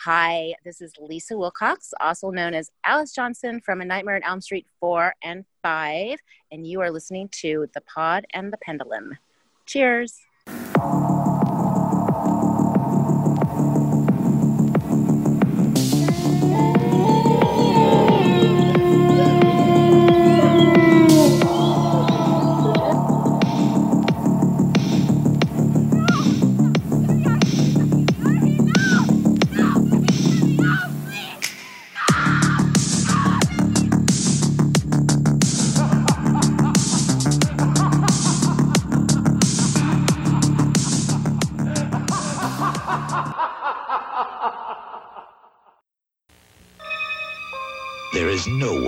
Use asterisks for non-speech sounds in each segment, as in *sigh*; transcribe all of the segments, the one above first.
Hi, this is Lisa Wilcox, also known as Alice Johnson from A Nightmare on Elm Street 4 and 5, and you are listening to The Pod and the Pendulum. Cheers.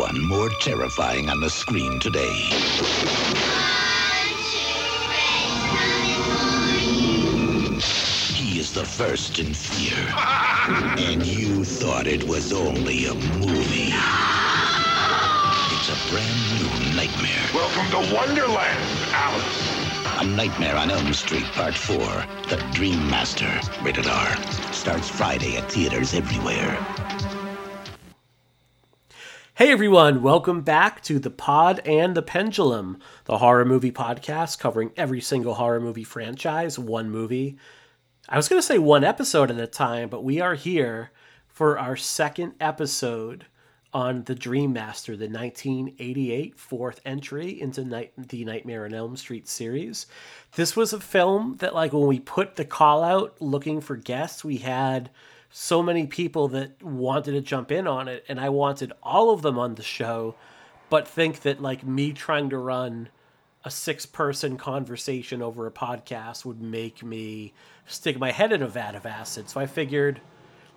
One more terrifying on the screen today. He is the first in fear. *laughs* And you thought it was only a movie. It's a brand new nightmare. Welcome to Wonderland, Alice. A Nightmare on Elm Street Part 4. The Dream Master. Rated R. Starts Friday at theaters everywhere. Hey everyone, welcome back to The Pod and the Pendulum, the horror movie podcast covering every single horror movie franchise, one movie. I was going to say one episode at a time, but we are here for our second episode on The Dream Master, the 1988 fourth entry into Night- the Nightmare on Elm Street series. This was a film that, like, when we put the call out looking for guests, we had so many people that wanted to jump in on it and I wanted all of them on the show but think that like me trying to run a six person conversation over a podcast would make me stick my head in a vat of acid. So I figured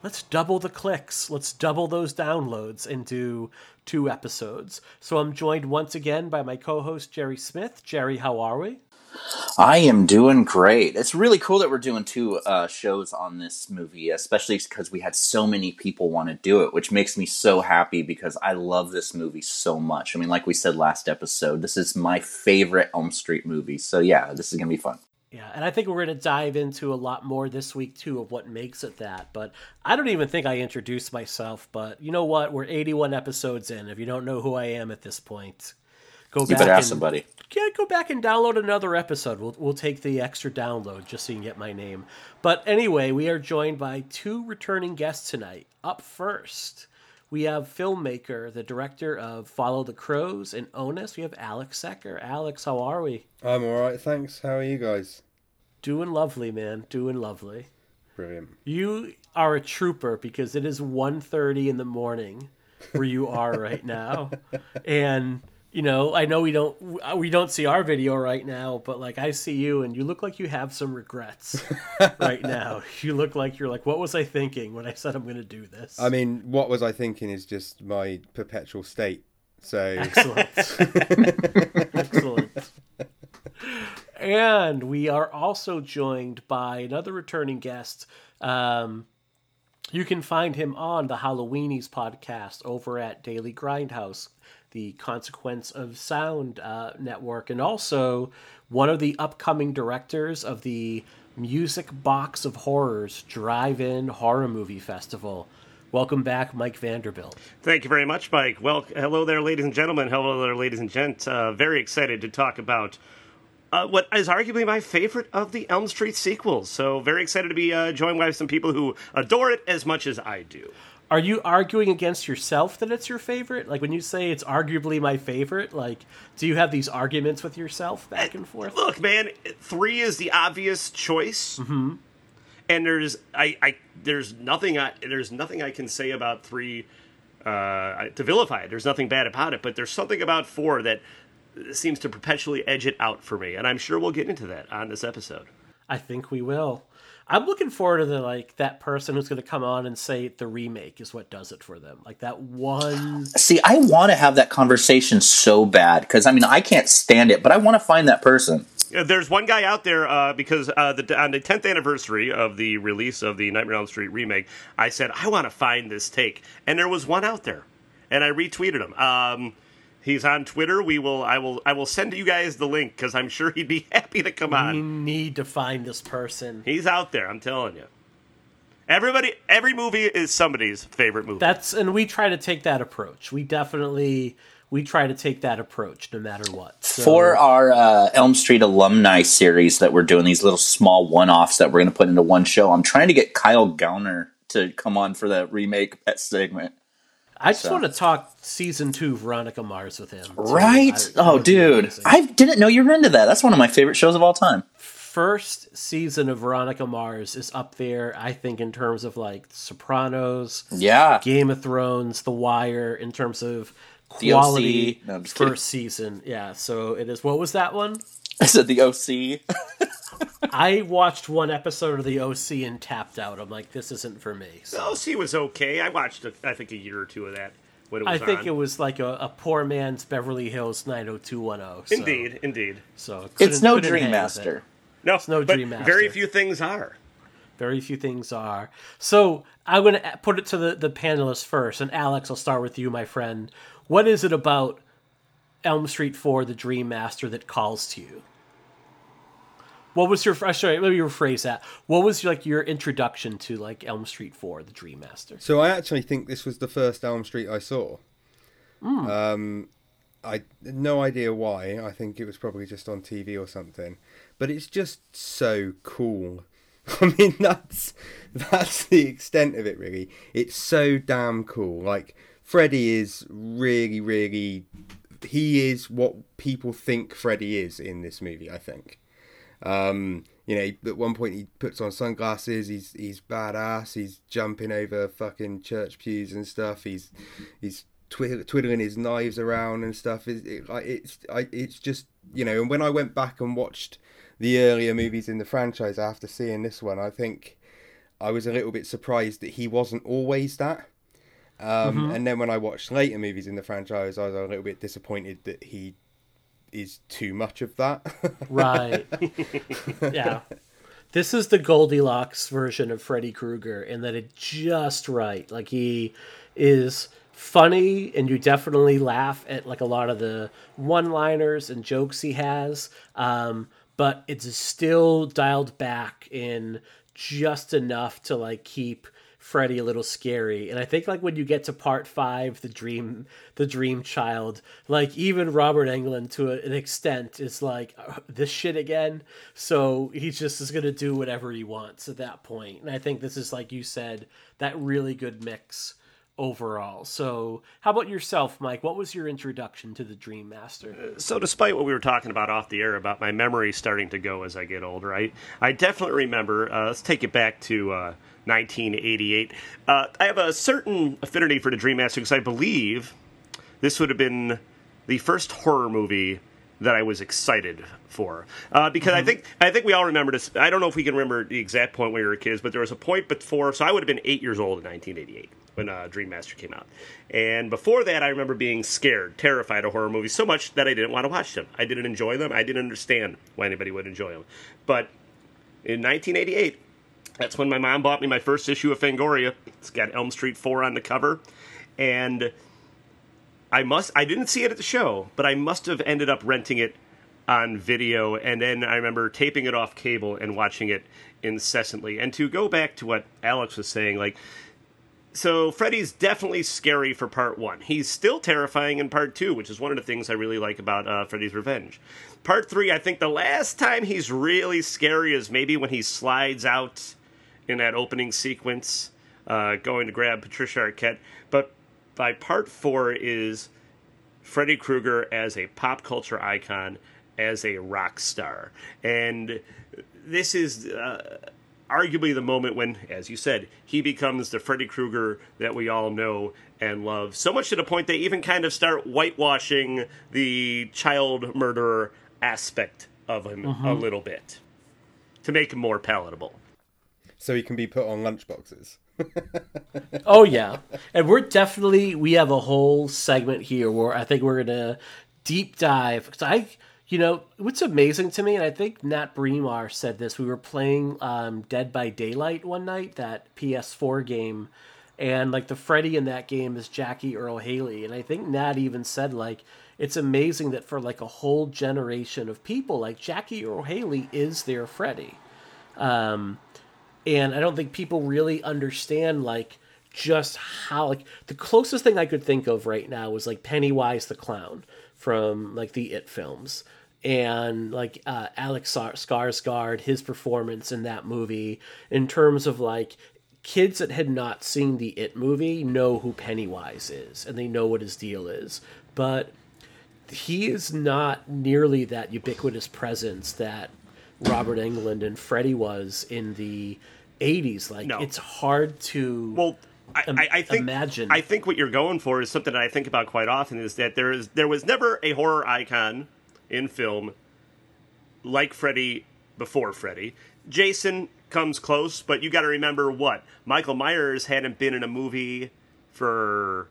let's double the clicks. Let's double those downloads and do two episodes. So I'm joined once again by my co-host Jerry Smith. Jerry how are we I am doing great. It's really cool that we're doing two uh, shows on this movie, especially because we had so many people want to do it, which makes me so happy because I love this movie so much. I mean, like we said last episode, this is my favorite Elm Street movie. So, yeah, this is going to be fun. Yeah, and I think we're going to dive into a lot more this week too of what makes it that. But I don't even think I introduced myself. But you know what? We're 81 episodes in. If you don't know who I am at this point, go You back better ask and, somebody. Yeah, go back and download another episode. We'll we'll take the extra download just so you can get my name. But anyway, we are joined by two returning guests tonight. Up first, we have filmmaker, the director of Follow the Crows and Onus. We have Alex Secker. Alex, how are we? I'm all right, thanks. How are you guys? Doing lovely, man. Doing lovely. Brilliant. You are a trooper because it is 1.30 in the morning where you are right now. *laughs* And you know, I know we don't we don't see our video right now, but like I see you and you look like you have some regrets *laughs* right now. You look like you're like what was I thinking when I said I'm going to do this? I mean, what was I thinking is just my perpetual state. So *laughs* Excellent. *laughs* Excellent. And we are also joined by another returning guest. Um, you can find him on the Halloweenies podcast over at Daily Grindhouse, the Consequence of Sound uh, network, and also one of the upcoming directors of the Music Box of Horrors Drive In Horror Movie Festival. Welcome back, Mike Vanderbilt. Thank you very much, Mike. Well, hello there, ladies and gentlemen. Hello there, ladies and gents. Uh, very excited to talk about uh, what is arguably my favorite of the Elm Street sequels. So, very excited to be uh, joined by some people who adore it as much as I do. Are you arguing against yourself that it's your favorite? Like when you say it's arguably my favorite, like do you have these arguments with yourself back and forth? Look, man, three is the obvious choice, mm-hmm. and there's I, I there's nothing I there's nothing I can say about three uh, to vilify it. There's nothing bad about it, but there's something about four that seems to perpetually edge it out for me, and I'm sure we'll get into that on this episode. I think we will. I'm looking forward to the like that person who's going to come on and say the remake is what does it for them. Like that one. See, I want to have that conversation so bad because I mean, I can't stand it, but I want to find that person. There's one guy out there uh, because uh, the, on the 10th anniversary of the release of the Nightmare on Elm Street remake, I said I want to find this take, and there was one out there, and I retweeted him. Um, he's on Twitter. We will. I will. I will send you guys the link because I'm sure he'd be *laughs* happy to come on. We need to find this person. He's out there. I'm telling you. Everybody, every movie is somebody's favorite movie. That's and we try to take that approach. We definitely we try to take that approach no matter what. So, For our uh, Elm Street alumni series that we're doing, these little small one offs that we're going to put into one show, I'm trying to get Kyle Gallner to come on for the remake pet segment. I just so. want to talk season two Veronica Mars with him. too. Right? I- oh, that would be dude. amazing. I didn't know you were into that. That's one of my favorite shows of all time. First season of Veronica Mars is up there, I think, in terms of like Sopranos, Yeah. Game of Thrones, The Wire, in terms of quality No, I'm kidding. first season. Yeah, so it is. What was that one? I said the OC. *laughs* I watched one episode of the OC and tapped out. I'm like, this isn't for me. So The OC was okay. I watched, a, I think, a year or two of that when it I think on. it was like a, a poor man's Beverly Hills 90210. So, Indeed, indeed. So It's no Dream Master. it. No, it's no but Dream very few things are. Very few things are. So I'm going to put it to the, the panelists first. And Alex, I'll start with you, my friend. What is it about Elm Street 4, The Dream Master, that calls to you? What was your uh, sorry? Let me rephrase that. What was like your introduction to like Elm Street Four, The Dream Master? So I actually think this was the first Elm Street I saw. Um, I no idea why. I think it was probably just on TV or something. But it's just so cool. *laughs* I mean, that's that's the extent of it. Really, it's so damn cool. Like Freddy is really, really. He is what people think Freddy is in this movie. I think. Um, you know, at one point he puts on sunglasses. He's he's badass. He's jumping over fucking church pews and stuff. He's he's twi- twiddling his knives around and stuff. It's it, it's I, it's just you know. And when I went back and watched the earlier movies in the franchise after seeing this one, I think I was a little bit surprised that he wasn't always that. Um, And then when I watched later movies in the franchise, I was a little bit disappointed that he is too much of that. Right. *laughs* yeah. This is the Goldilocks version of Freddy Krueger in that it's just right. Like he is funny and you definitely laugh at like a lot of the one-liners and jokes he has. Um, but it's still dialed back in just enough to like keep Freddy a little scary. And I think like when you get to part five, the dream, the dream child, like even Robert Englund to an extent is like "Uh, this shit again. So he just is gonna do whatever he wants at that point. And I think this is like you said, that really good mix overall. So how about yourself, Mike? What was your introduction to the Dream Master? So, despite what we were talking about off the air about my memory starting to go as I get older, I, I definitely remember. Uh, let's take it back to uh, 1988. Uh, I have a certain affinity for the Dream Master because I believe this would have been the first horror movie that I was excited for. Uh, because I think I think we all remember this. I don't know if we can remember the exact point when we were kids, but there was a point before. So I would have been eight years old in 1988 when uh, Dream Master came out. And before that, I remember being scared, terrified of horror movies so much that I didn't want to watch them. I didn't enjoy them. I didn't understand why anybody would enjoy them. But in 1988, that's when my mom bought me my first issue of Fangoria. It's got Elm Street 4 on the cover. And I must I didn't see it at the show, but I must have ended up renting it on video and then I remember taping it off cable and watching it incessantly. And to go back to what Alex was saying, like so Freddy's definitely scary for part one. He's still terrifying in part two, which is one of the things I really like about uh, Freddy's Revenge. Part three, I think the last time he's really scary is maybe when he slides out in that opening sequence, uh, going to grab Patricia Arquette. But by part four is Freddy Krueger as a pop culture icon, as a rock star. And this is uh, arguably the moment when, as you said, he becomes the Freddy Krueger that we all know and love. So much to the point they even kind of start whitewashing the child murderer aspect of him a mm-hmm. little bit to make him more palatable. so he can be put on lunchboxes. *laughs* Oh yeah, and we're definitely we have a whole segment here where I think we're gonna deep dive. Cause I, you know, what's amazing to me, and I think Nat Bremar said this. We were playing um, Dead by Daylight one night, that PS4 game, and like the Freddy in that game is Jackie Earle Haley, and I think Nat even said like it's amazing that for like a whole generation of people, like Jackie Earle Haley is their Freddy. Um, and I don't think people really understand like just how like the closest thing I could think of right now was like Pennywise the clown from like the It films and like uh, Alex Skarsgård, his performance in that movie, in terms of like kids that had not seen the It movie know who Pennywise is and they know what his deal is, but he is not nearly that ubiquitous presence that Robert Englund and Freddy was in the 80s. Like No. it's hard to Well, I, I, I think imagine. I think what you're going for is something that I think about quite often is that there is there was never a horror icon in film like Freddy before Freddy. Jason comes close, but you got to remember what Michael Myers hadn't been in a movie for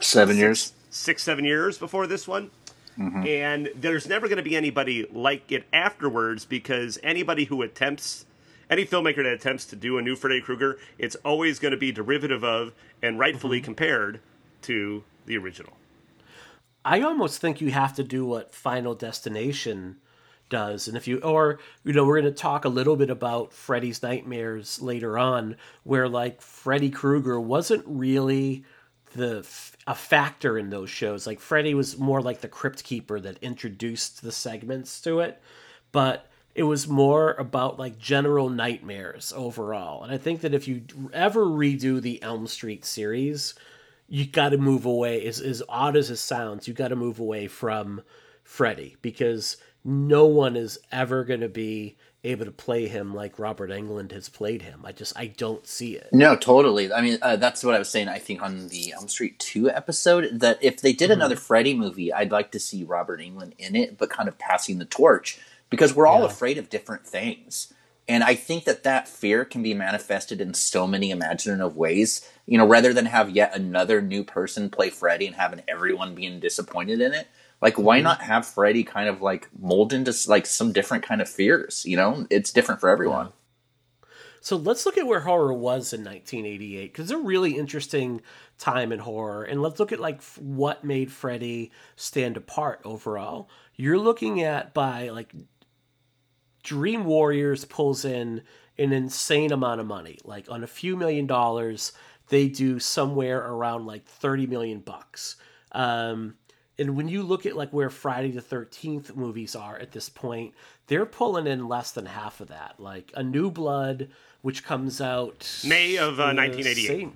Seven years. six, seven years before this one. Mm-hmm. And there's never going to be anybody like it afterwards because anybody who attempts, any filmmaker that attempts to do a new Freddy Krueger, it's always going to be derivative of and rightfully mm-hmm. compared to the original. I almost think you have to do what Final Destination does. And if you, or, you know, we're going to talk a little bit about Freddy's Nightmares later on, where like Freddy Krueger wasn't really the a factor in those shows. Like Freddy was more like the crypt keeper that introduced the segments to it, but it was more about like general nightmares overall. And I think that if you ever redo the Elm Street series, you got to move away. As as odd as it sounds, you got to move away from Freddy because no one is ever going to be able to play him like Robert Englund has played him. I just I don't see it. No, totally. I mean, uh, that's what I was saying. I think on the Elm Street Two episode that if they did another Freddy movie, I'd like to see Robert Englund in it, but kind of passing the torch because we're all Yeah. afraid of different things. And I think that that fear can be manifested in so many imaginative ways. You know, rather than have yet another new person play Freddy and having everyone being disappointed in it, like why mm-hmm. not have Freddy kind of like mold into like some different kind of fears? You know, it's different for everyone. So let's look at where horror was in 1988 because it's a really interesting time in horror, and let's look at like f- what made Freddy stand apart overall. You're looking at by like Dream Warriors pulls in an insane amount of money, like on a few million dollars, they do somewhere around like 30 million bucks. Um, and when you look at like where Friday the 13th movies are at this point, they're pulling in less than half of that. Like A New Blood, which comes out May of, uh, 1988. same-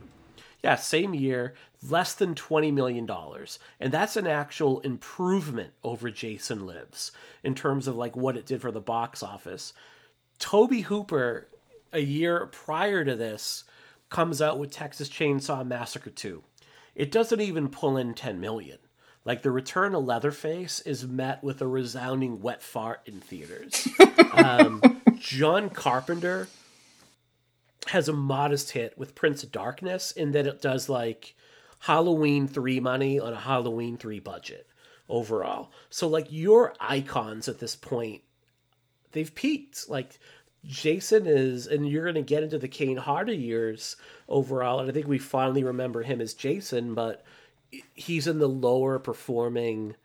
yeah, same year, less than $20 million. And that's an actual improvement over Jason Lives in terms of like what it did for the box office. Tobe Hooper, a year prior to this, comes out with Texas Chainsaw Massacre 2. It doesn't even pull in 10 million. Like the return of Leatherface is met with a resounding wet fart in theaters. *laughs* um, John Carpenter has a modest hit with Prince of Darkness in that it does like Halloween 3 money on a Halloween 3 budget overall. So like your icons at this point they've peaked. Like Jason is, and you're going to get into the Kane Hodder years overall, and I think we finally remember him as Jason, but he's in the lower performing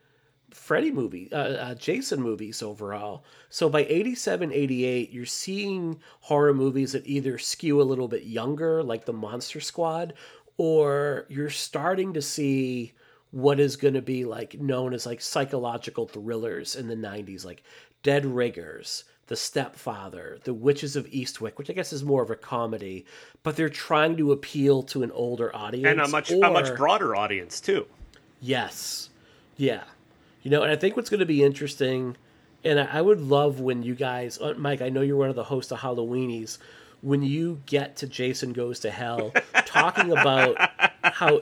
Freddy movie, uh, uh, Jason movies overall. So by 87, 88, you're seeing horror movies that either skew a little bit younger, like the Monster Squad, or you're starting to see what is going to be like known as like psychological thrillers in the 90s, like Dead Ringers, The Stepfather, The Witches of Eastwick, which I guess is more of a comedy, but they're trying to appeal to an older audience And a much a much broader audience too. Yes. Yeah. You know, and I think what's going to be interesting, and I would love when you guys, uh, Mike, I know you're one of the hosts of Halloweenies, when you get to Jason Goes to Hell, *laughs* talking about how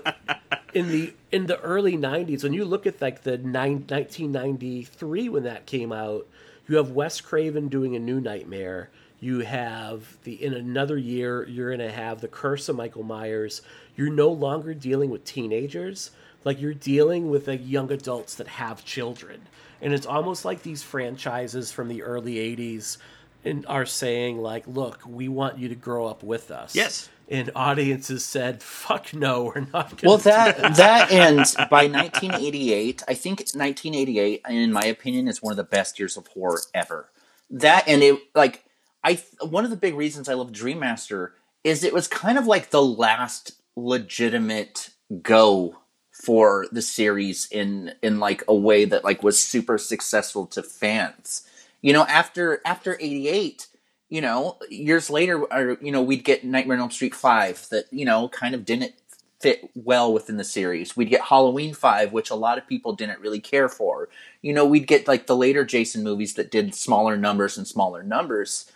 in the in the early 90s, when you look at like the nine, 1993 when that came out, you have Wes Craven doing a new Nightmare. You have the in another year you're gonna have the Curse of Michael Myers. You're no longer dealing with teenagers, like you're dealing with like young adults that have children, and it's almost like these franchises from the early '80s and are saying like, "Look, we want you to grow up with us." Yes. And audiences said, "Fuck no, we're not." Gonna Well, do that that and by 1988, I think 1988, in my opinion, is one of the best years of horror ever. That and it like I one of the big reasons I love Dream Master is it was kind of like the last legitimate go for the series in in like a way that like was super successful to fans. You know, after after 88, you know, years later or you know, we'd get Nightmare on Elm Street 5 that, you know, kind of didn't fit well within the series. We'd get Halloween 5, which a lot of people didn't really care for. You know, we'd get like the later Jason movies that did smaller numbers and smaller numbers.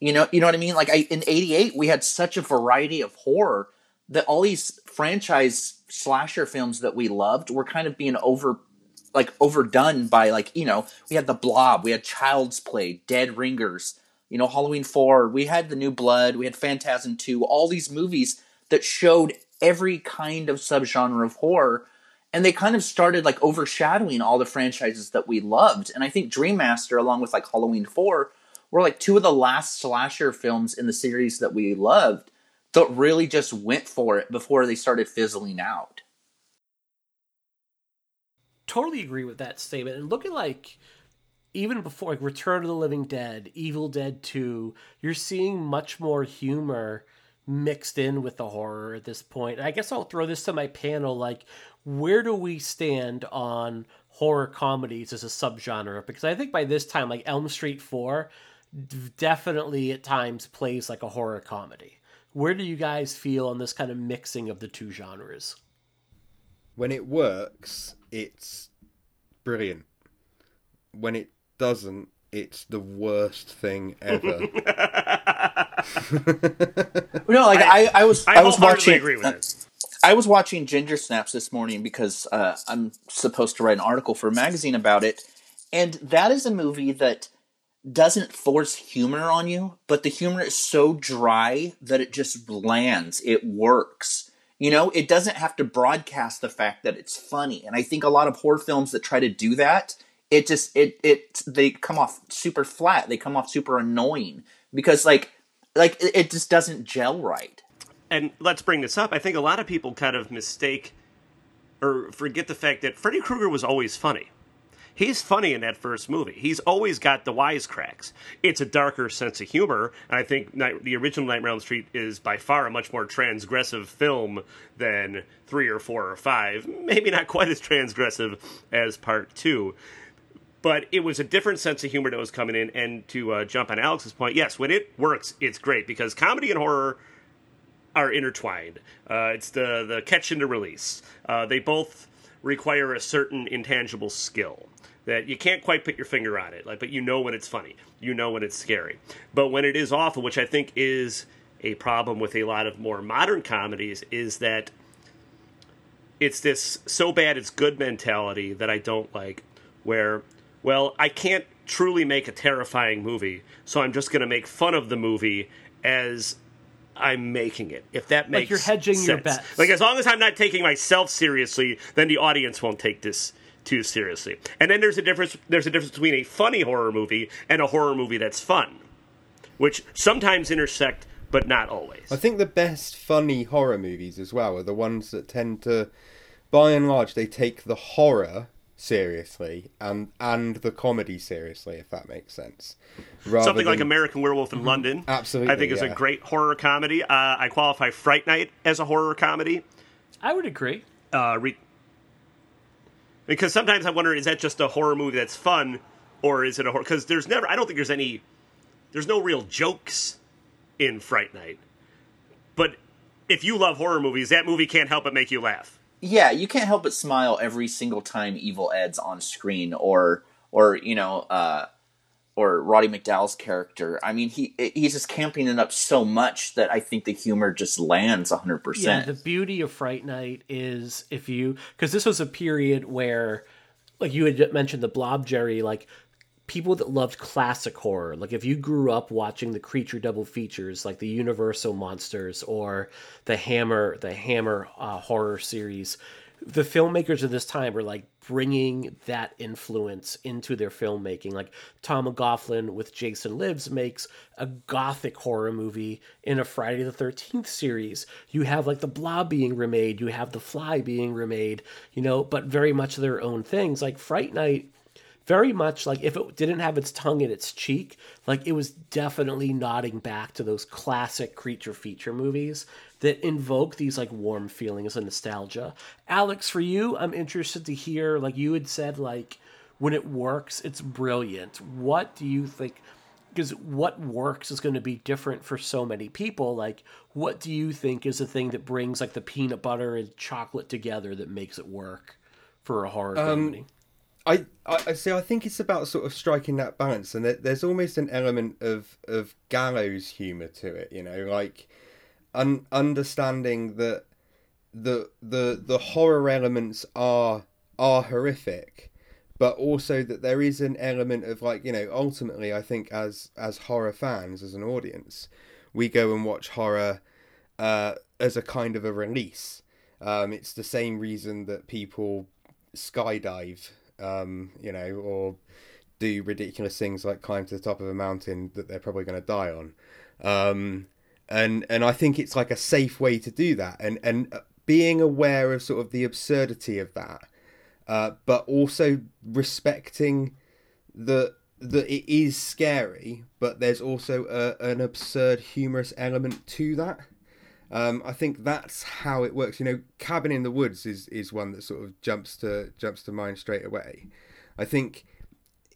You know, you know what I mean? Like I, in 88 we had such a variety of horror that all these franchise slasher films that we loved were kind of being over like overdone by like, you know, we had the Blob, we had Child's Play, Dead Ringers, you know, Halloween 4, we had The New Blood, we had Phantasm 2, all these movies that showed every kind of subgenre of horror and they kind of started like overshadowing all the franchises that we loved. And I think Dream Master along with like Halloween 4 were like two of the last slasher films in the series that we loved that really just went for it before they started fizzling out. Totally agree with that statement. And look at like even before like Return of the Living Dead, Evil Dead 2, you're seeing much more humor mixed in with the horror at this point. I guess I'll throw this to my panel like where do we stand on horror comedies as a subgenre? Because I think by this time like Elm Street 4 definitely at times plays like a horror comedy. Where do you guys feel on this kind of mixing of the two genres? When it works, it's brilliant. When it doesn't, it's the worst thing ever. *laughs* *laughs* no, like I, I, I was, I, I was wholeheartedly watching. agree with uh, it. I was watching Ginger Snaps this morning because uh, I'm supposed to write an article for a magazine about it, and that is a movie that doesn't force humor on you, but the humor is so dry that it just lands. It works. You know, it doesn't have to broadcast the fact that it's funny. And I think a lot of horror films that try to do that, it just it it they come off super flat. They come off super annoying because like like it just doesn't gel right. and let's bring this up. I think a lot of people kind of mistake or forget the fact that Freddy Krueger was always funny. He's funny in that first movie. He's always got the wisecracks. It's a darker sense of humor, and I think the original Nightmare on Elm Street is by far a much more transgressive film than three or four or five. Maybe not quite as transgressive as part two but it was a different sense of humor that was coming in. And to uh, jump on Alex's point, yes, when it works, it's great because comedy and horror are intertwined. Uh, it's the the catch and the release. Uh, they both require a certain intangible skill that you can't quite put your finger on it. Like, but you know when it's funny, you know when it's scary. But when it is awful, which I think is a problem with a lot of more modern comedies, is that it's this so bad it's good mentality that I don't like. Where, well, I can't truly make a terrifying movie, so I'm just going to make fun of the movie as I'm making it. If that makes you're hedging your sense. bets. Like as long as I'm not taking myself seriously, then the audience won't take this too seriously. And then there's a difference. There's a difference between a funny horror movie and a horror movie that's fun, which sometimes intersect, but not always. I think the best funny horror movies as well are the ones that tend to, by and large, they take the horror seriously and and the comedy seriously, if that makes sense. Rather Something like American Werewolf in London, Absolutely, I think is a great horror comedy. Uh, I qualify Fright Night as a horror comedy. I would agree. uh, re- because sometimes I wonder is that just a horror movie that's fun, or is it a horror? Because there's never, I don't think there's any, there's no real jokes in Fright Night. But if you love horror movies, that movie can't help but make you laugh. Yeah, you can't help but smile every single time Evil Ed's on screen, or or you know, uh, or Roddy McDowall's character. I mean, he he's just camping it up so much that I think the humor just lands hundred Yeah, percent. the beauty of Fright Night is if you because this was a period where, like you had mentioned, the Blob Jerry, like people that loved classic horror, like if you grew up watching the creature double features, like the Universal monsters or the Hammer, the Hammer uh, horror series. The filmmakers of this time were like bringing that influence into their filmmaking. Like Tom McLoughlin with Jason Lives makes a gothic horror movie in a Friday the 13th series. You have like The Blob being remade, you have The Fly being remade, you know, but very much their own things. Like Fright Night very much like if it didn't have its tongue in its cheek, like it was definitely nodding back to those classic creature feature movies that invoke these like warm feelings and nostalgia. Alex, for you, I'm interested to hear like you had said like when it works, it's brilliant. What do you think? Because what works is going to be different for so many people. Like, what do you think is the thing that brings like the peanut butter and chocolate together that makes it work for a horror Um, comedy? I, I see. I think it's about sort of striking that balance, and there, there's almost an element of of gallows humor to it. You know, like un, understanding that the the the horror elements are are horrific, but also that there is an element of like you know ultimately I think as as horror fans as an audience, we go and watch horror uh, as a kind of a release. Um, it's the same reason that people skydive, um, you know, or do ridiculous things like climb to the top of a mountain that they're probably going to die on. Um, and and I think it's like a safe way to do that, and and being aware of sort of the absurdity of that, uh, but also respecting that that it is scary, but there's also a, an absurd humorous element to that. Um, I think that's how it works. You know, Cabin in the Woods is, is one that sort of jumps to jumps to mind straight away. I think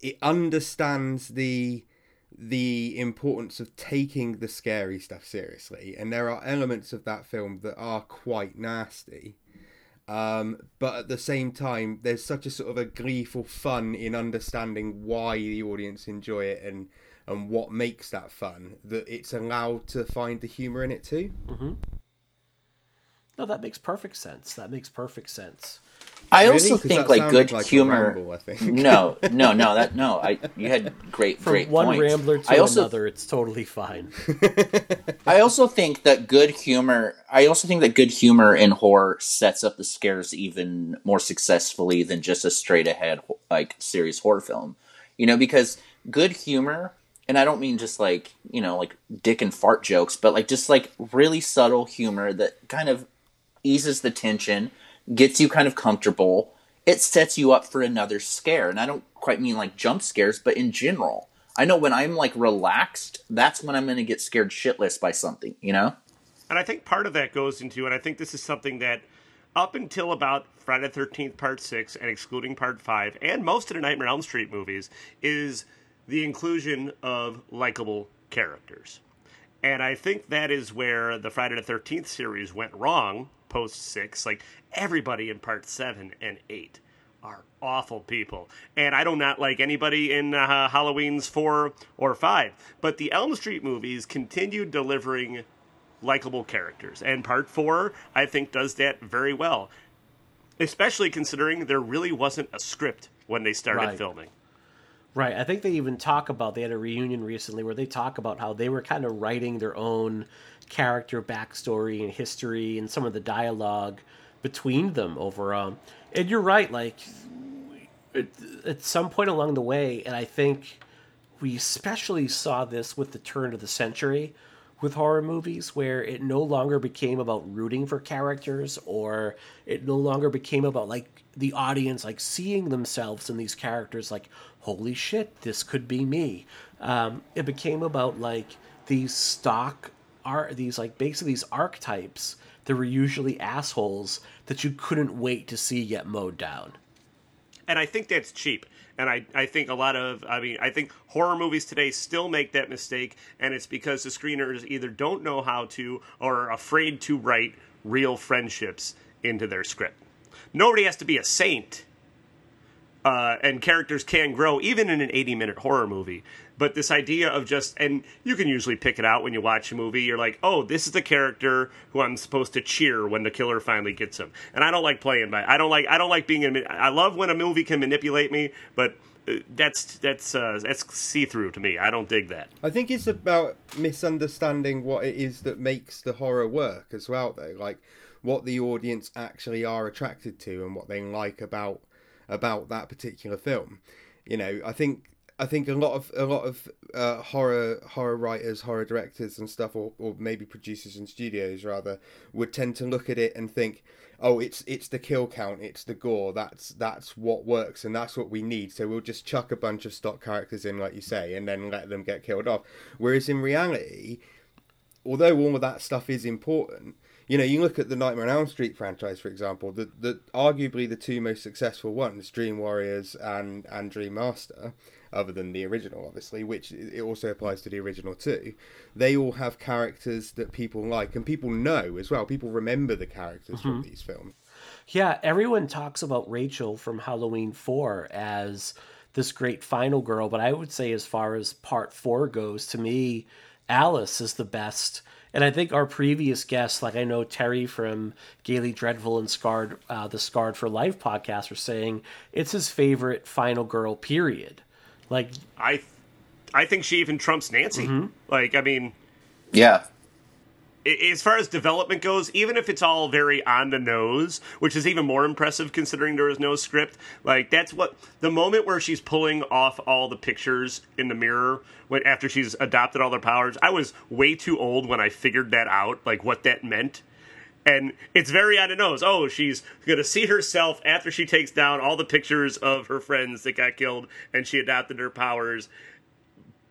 it understands the the importance of taking the scary stuff seriously, and there are elements of that film that are quite nasty. Um, but at the same time, there's such a sort of a gleeful fun in understanding why the audience enjoy it and and what makes that fun that it's allowed to find the humor in it too. Mm-hmm. No, that makes perfect sense. That makes perfect sense. I Really? also 'Cause think like good like humor. ramble, I think. *laughs* no, no, no. That no. I you had great, From great one points. rambler to I also another, it's totally fine. *laughs* I also think that good humor. I also think that good humor in horror sets up the scares even more successfully than just a straight ahead like serious horror film. You know, because good humor, and I don't mean just like you know like dick and fart jokes, but like just like really subtle humor that kind of eases the tension, gets you kind of comfortable. It sets you up for another scare, and I don't quite mean like jump scares, but in general. I know when I'm like relaxed, that's when I'm going to get scared shitless by something, you know? And I think part of that goes into, and I think this is something that up until about Friday the 13th, Part 6, and excluding Part 5, and most of the Nightmare on Elm Street movies, is the inclusion of likable characters. And I think that is where the Friday the 13th series went wrong post 6. Like, everybody in Part 7 and 8 are awful people. And I do not like anybody in uh, Halloween's 4 or 5. But the Elm Street movies continued delivering likable characters. And part four, I think, does that very well. Especially considering there really wasn't a script when they started Right. filming. Right. I think they even talk about they had a reunion recently where they talk about how they were kind of writing their own character backstory and history and some of the dialogue between them over um and you're right like at, at some point along the way and I think we especially saw this with the turn of the century with horror movies where it no longer became about rooting for characters or it no longer became about like the audience like seeing themselves in these characters like holy shit this could be me um, it became about like these stock are these like basically these archetypes that were usually assholes that you couldn't wait to see get mowed down And I think that's cheap. And I, I think a lot of, I mean, I think horror movies today still make that mistake. And it's because the screeners either don't know how to or are afraid to write real friendships into their script. Nobody has to be a saint uh, and characters can grow even in an 80 minute horror movie. But this idea of just and you can usually pick it out when you watch a movie. You're like oh this is the character who i'm supposed to cheer when the killer finally gets him. And i don't like playing by i don't like i don't like being in i love when a movie can manipulate me but uh, that's that's uh, that's see-through to me. I don't dig that. I think it's about misunderstanding what it is that makes the horror work as well, though. Like what the audience actually are attracted to and what they like about about that particular film. You know, I think I think a lot of a lot of uh, horror horror writers, horror directors, and stuff, or, or maybe producers and studios rather, would tend to look at it and think, "Oh, it's it's the kill count, it's the gore. That's that's what works, and that's what we need. So we'll just chuck a bunch of stock characters in, like you say, and then let them get killed off." Whereas in reality, although all of that stuff is important, you know, you look at the Nightmare on Elm Street franchise, for example, the, the arguably the two most successful ones, Dream Warriors and and Dream Master, other than the original, obviously, which it also applies to the original too. They all have characters that people like and people know as well. People remember the characters from mm-hmm. these films. Yeah, everyone talks about Rachel from Halloween 4 as this great final girl, but I would say, as far as part four goes, to me, Alice is the best. And I think our previous guests, like I know Terry from Gaily Dreadful and Scarred, uh, the Scarred for Life podcast, were saying it's his favorite final girl, period. Like, I, I think she even trumps Nancy. Mm-hmm. Like, I mean, Yeah. As far as development goes, even if it's all very on the nose, which is even more impressive considering there is no script, like that's what the moment where she's pulling off all the pictures in the mirror when after she's adopted all their powers. I was way too old when I figured that out, like what that meant. And it's very on the nose. Oh, she's gonna see herself after she takes down all the pictures of her friends that got killed, and she adopted her powers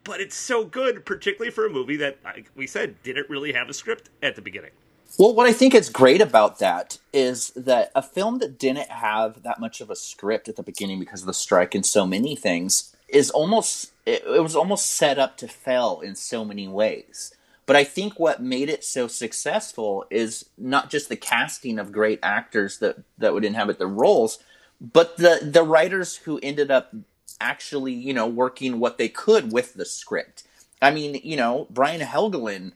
but it's so good, particularly for a movie that, like we said, didn't really have a script at the beginning. Well, what I think is great about that is that a film that didn't have that much of a script at the beginning because of the strike and so many things is almost it, it was almost set up to fail in so many ways. But I think what made it so successful is not just the casting of great actors that that would inhabit the roles, but the the writers who ended up actually, you know, working what they could with the script. I mean, you know, Brian Helgeland,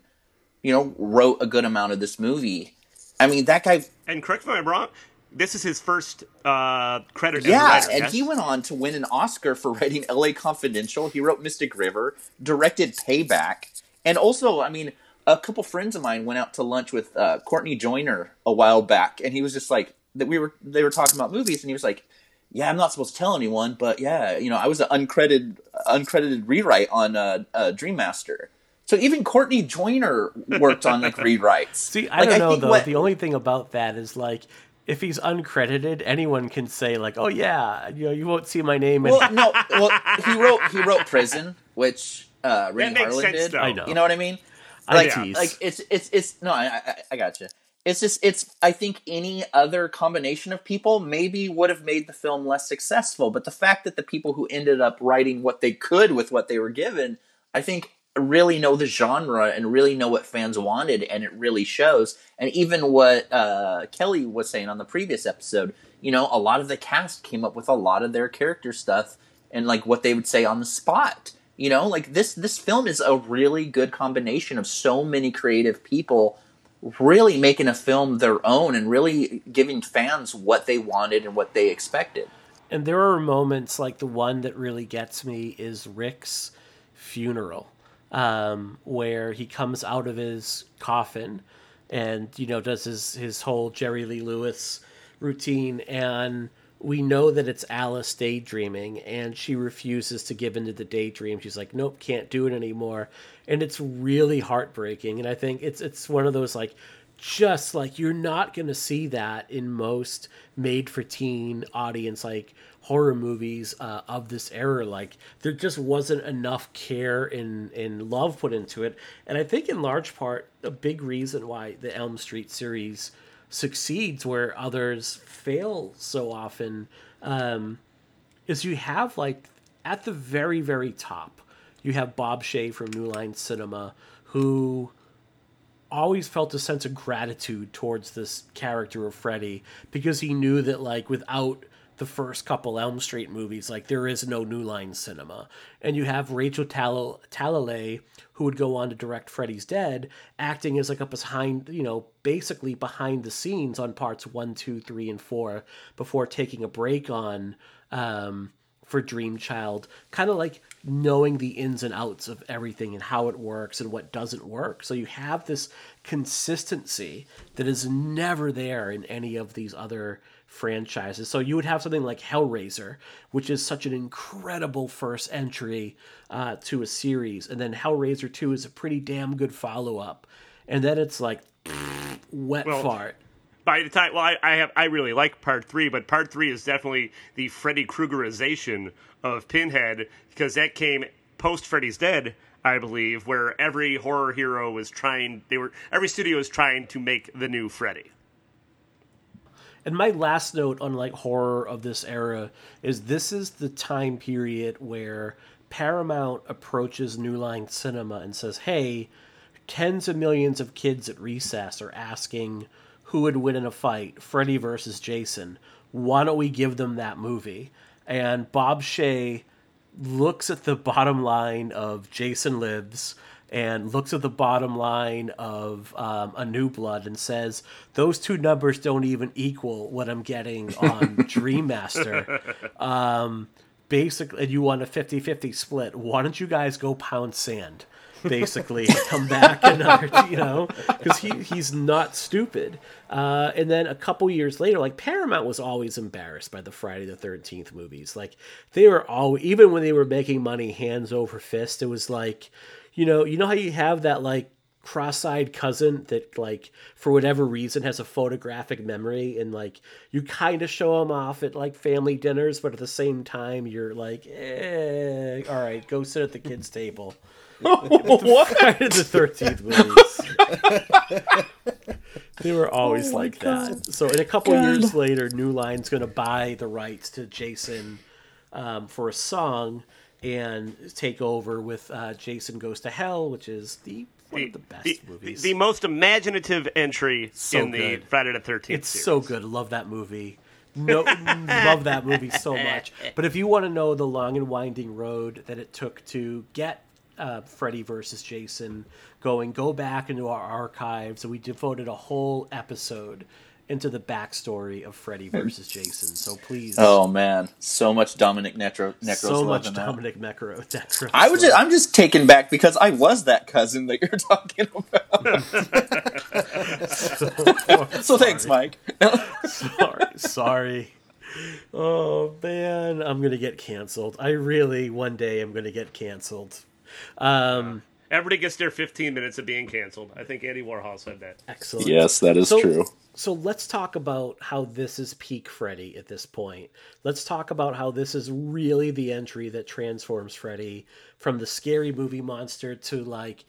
you know, wrote a good amount of this movie. I mean, that guy, And correct me if I'm wrong, this is his first uh, credit yeah, writer, and yes? he went on to win an Oscar for writing L.A. Confidential. He wrote Mystic River, directed Payback, and also, I mean, a couple friends of mine went out to lunch with uh, Courtney Joyner a while back, and he was just like that. We were they were talking about movies, and he was like, "Yeah, I'm not supposed to tell anyone, but yeah, you know, I was an uncredited uncredited rewrite on uh, uh, Dream Master." So even Courtney Joyner worked on like *laughs* rewrites. see, I Like, don't know, think though. what- The only thing about that is, like, if he's uncredited, anyone can say, like, oh, yeah, you know, you won't see my name. in well, no, *laughs* well, he wrote he wrote Prison, which uh, Renny makes Harlin sense, did. though. I know. You know what I mean? I Like, tease. like it's it's it's no, I I, I gotcha. It's just it's I think any other combination of people maybe would have made the film less successful, but the fact that the people who ended up writing what they could with what they were given, I think really know the genre and really know what fans wanted and it really shows. And even what uh, kelly was saying on the previous episode you know a lot of the cast came up with a lot of their character stuff and like what they would say on the spot. You know like this this film is a really good combination of so many creative people really making a film their own and really giving fans what they wanted and what they expected. And there are moments like the one that really gets me is Rick's funeral, um, where he comes out of his coffin and you know does his his whole Jerry Lee Lewis routine, and we know that it's Alice daydreaming, and she refuses to give into the daydream. She's like, "Nope, can't do it anymore," and it's really heartbreaking. And I think it's it's one of those like just like you're not going to see that in most made for teen audience like horror movies uh, of this era like there just wasn't enough care and, and love put into it and i think in large part a big reason why the elm street series succeeds where others fail so often um, is you have like at the very very top you have Bob Shaye from new line cinema who always felt a sense of gratitude towards this character of Freddy because he knew that like without the first couple Elm Street movies, like there is no New Line cinema. And you have Rachel Tal- Talalay, who would go on to direct Freddy's Dead, acting as like a behind, you know, basically behind the scenes on parts one, two, three, and four before taking a break on um, for Dream Child, kind of like knowing the ins and outs of everything and how it works and what doesn't work. So you have this consistency that is never there in any of these other franchises. So you would have something like Hellraiser, which is such an incredible first entry uh, to a series, and then Hellraiser Two is a pretty damn good follow up, and then it's like *sniffs* wet Well, fart. By the time, well, I, I have I really like part three, but part three is definitely the Freddy Kruegerization of Pinhead because that came post Freddy's Dead, I believe, where every horror hero was trying. They were every studio was trying to make the new Freddy. And my last note on like horror of this era is this is the time period where Paramount approaches New Line Cinema and says, "Hey, tens of millions of kids at recess are asking who would win in a fight, Freddy versus Jason. Why don't we give them that movie?" And Bob Shaye looks at the *laughs* bottom line of Jason Lives and looks at the bottom line of um, A New Blood and says, those two numbers don't even equal what I'm getting on *laughs* Dream Master. Um, basically, and you want a 50 50 split. Why don't you guys go pound sand? Basically, come back another, *laughs* you know, because he, he's not stupid. Uh, and then a couple years later, like Paramount was always embarrassed by the Friday the Thirteenth movies. Like they were all, even when they were making money hands over fist, it was like, you know, you know how you have that like cross-eyed cousin that like for whatever reason has a photographic memory and like you kind of show him off at like family dinners but at the same time you're like eh, all right go sit at the kids table. *laughs* What? Friday the 13th movies. *laughs* They were always like that. So in a couple years later new line's going to buy the rights to jason um, for a song and take over with uh, Jason Goes to Hell, which is the one of the best the, movies. the most imaginative entry So in the good. Friday the Thirteenth. it's so good. Love that movie. No, *laughs* love that movie so much. But if you want to know the long and winding road that it took to get uh, Freddy versus Jason going, go back into our archives, and we devoted a whole episode into the backstory of Freddy versus Jason. So please, Oh man, so much Dominic Necro Necros so much. Dominic Necro. *laughs* Necros I was just, I'm just taken back because I was that cousin that you're *laughs* talking about. *laughs* so thanks, Mike. sorry, sorry. Oh man, I'm gonna get canceled. I really one day I'm gonna get canceled. Um, Everybody gets their 15 minutes of being canceled. I think Andy Warhol said that. excellent. yes, that is So- true. So let's talk about how this is peak Freddy at this point. Let's talk about how this is really the entry that transforms Freddy from the scary movie monster to like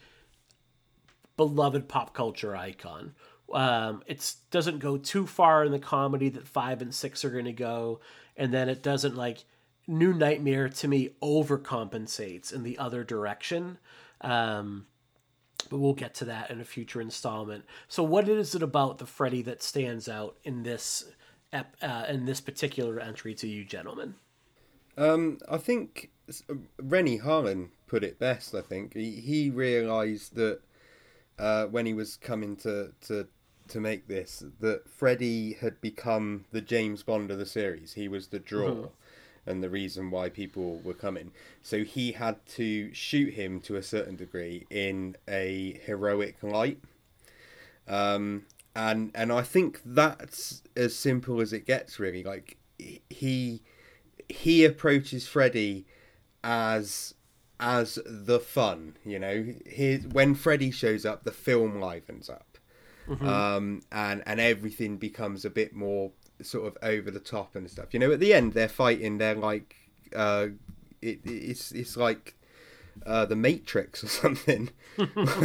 beloved pop culture icon. Um, it doesn't go too far in the comedy that five and six are going to go, and then it doesn't like New Nightmare to me overcompensates in the other direction. Um, but we'll get to that in a future installment. So, what is it about the Freddy that stands out in this ep- uh, in this particular entry to you, gentlemen? Um, I think s- Renny Harlin put it best. I think he, he realised that uh, when he was coming to, to to make this, that Freddy had become the James Bond of the series. He was the draw. And the reason why people were coming. So he had to shoot him to a certain degree in a heroic light. Um, and and I think that's as simple as it gets really. Like he he approaches Freddy as as the fun, you know. His, when Freddy shows up, the film livens up, um, and and everything becomes a bit more sort of over the top and stuff. You know, at the end they're fighting. They're like, uh, it, it's it's like uh, the Matrix or something. *laughs*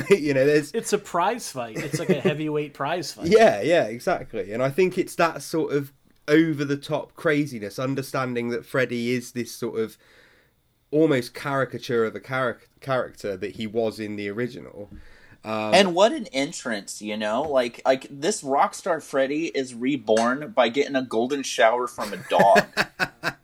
you know, there's It's a prize fight. It's like a heavyweight prize fight. yeah, yeah, exactly. And I think it's that sort of over the top craziness, understanding that Freddy is this sort of almost caricature of a char- character that he was in the original. Um, and what an entrance, you know? Like like this rockstar Freddy is reborn by getting a golden shower from a dog. *laughs*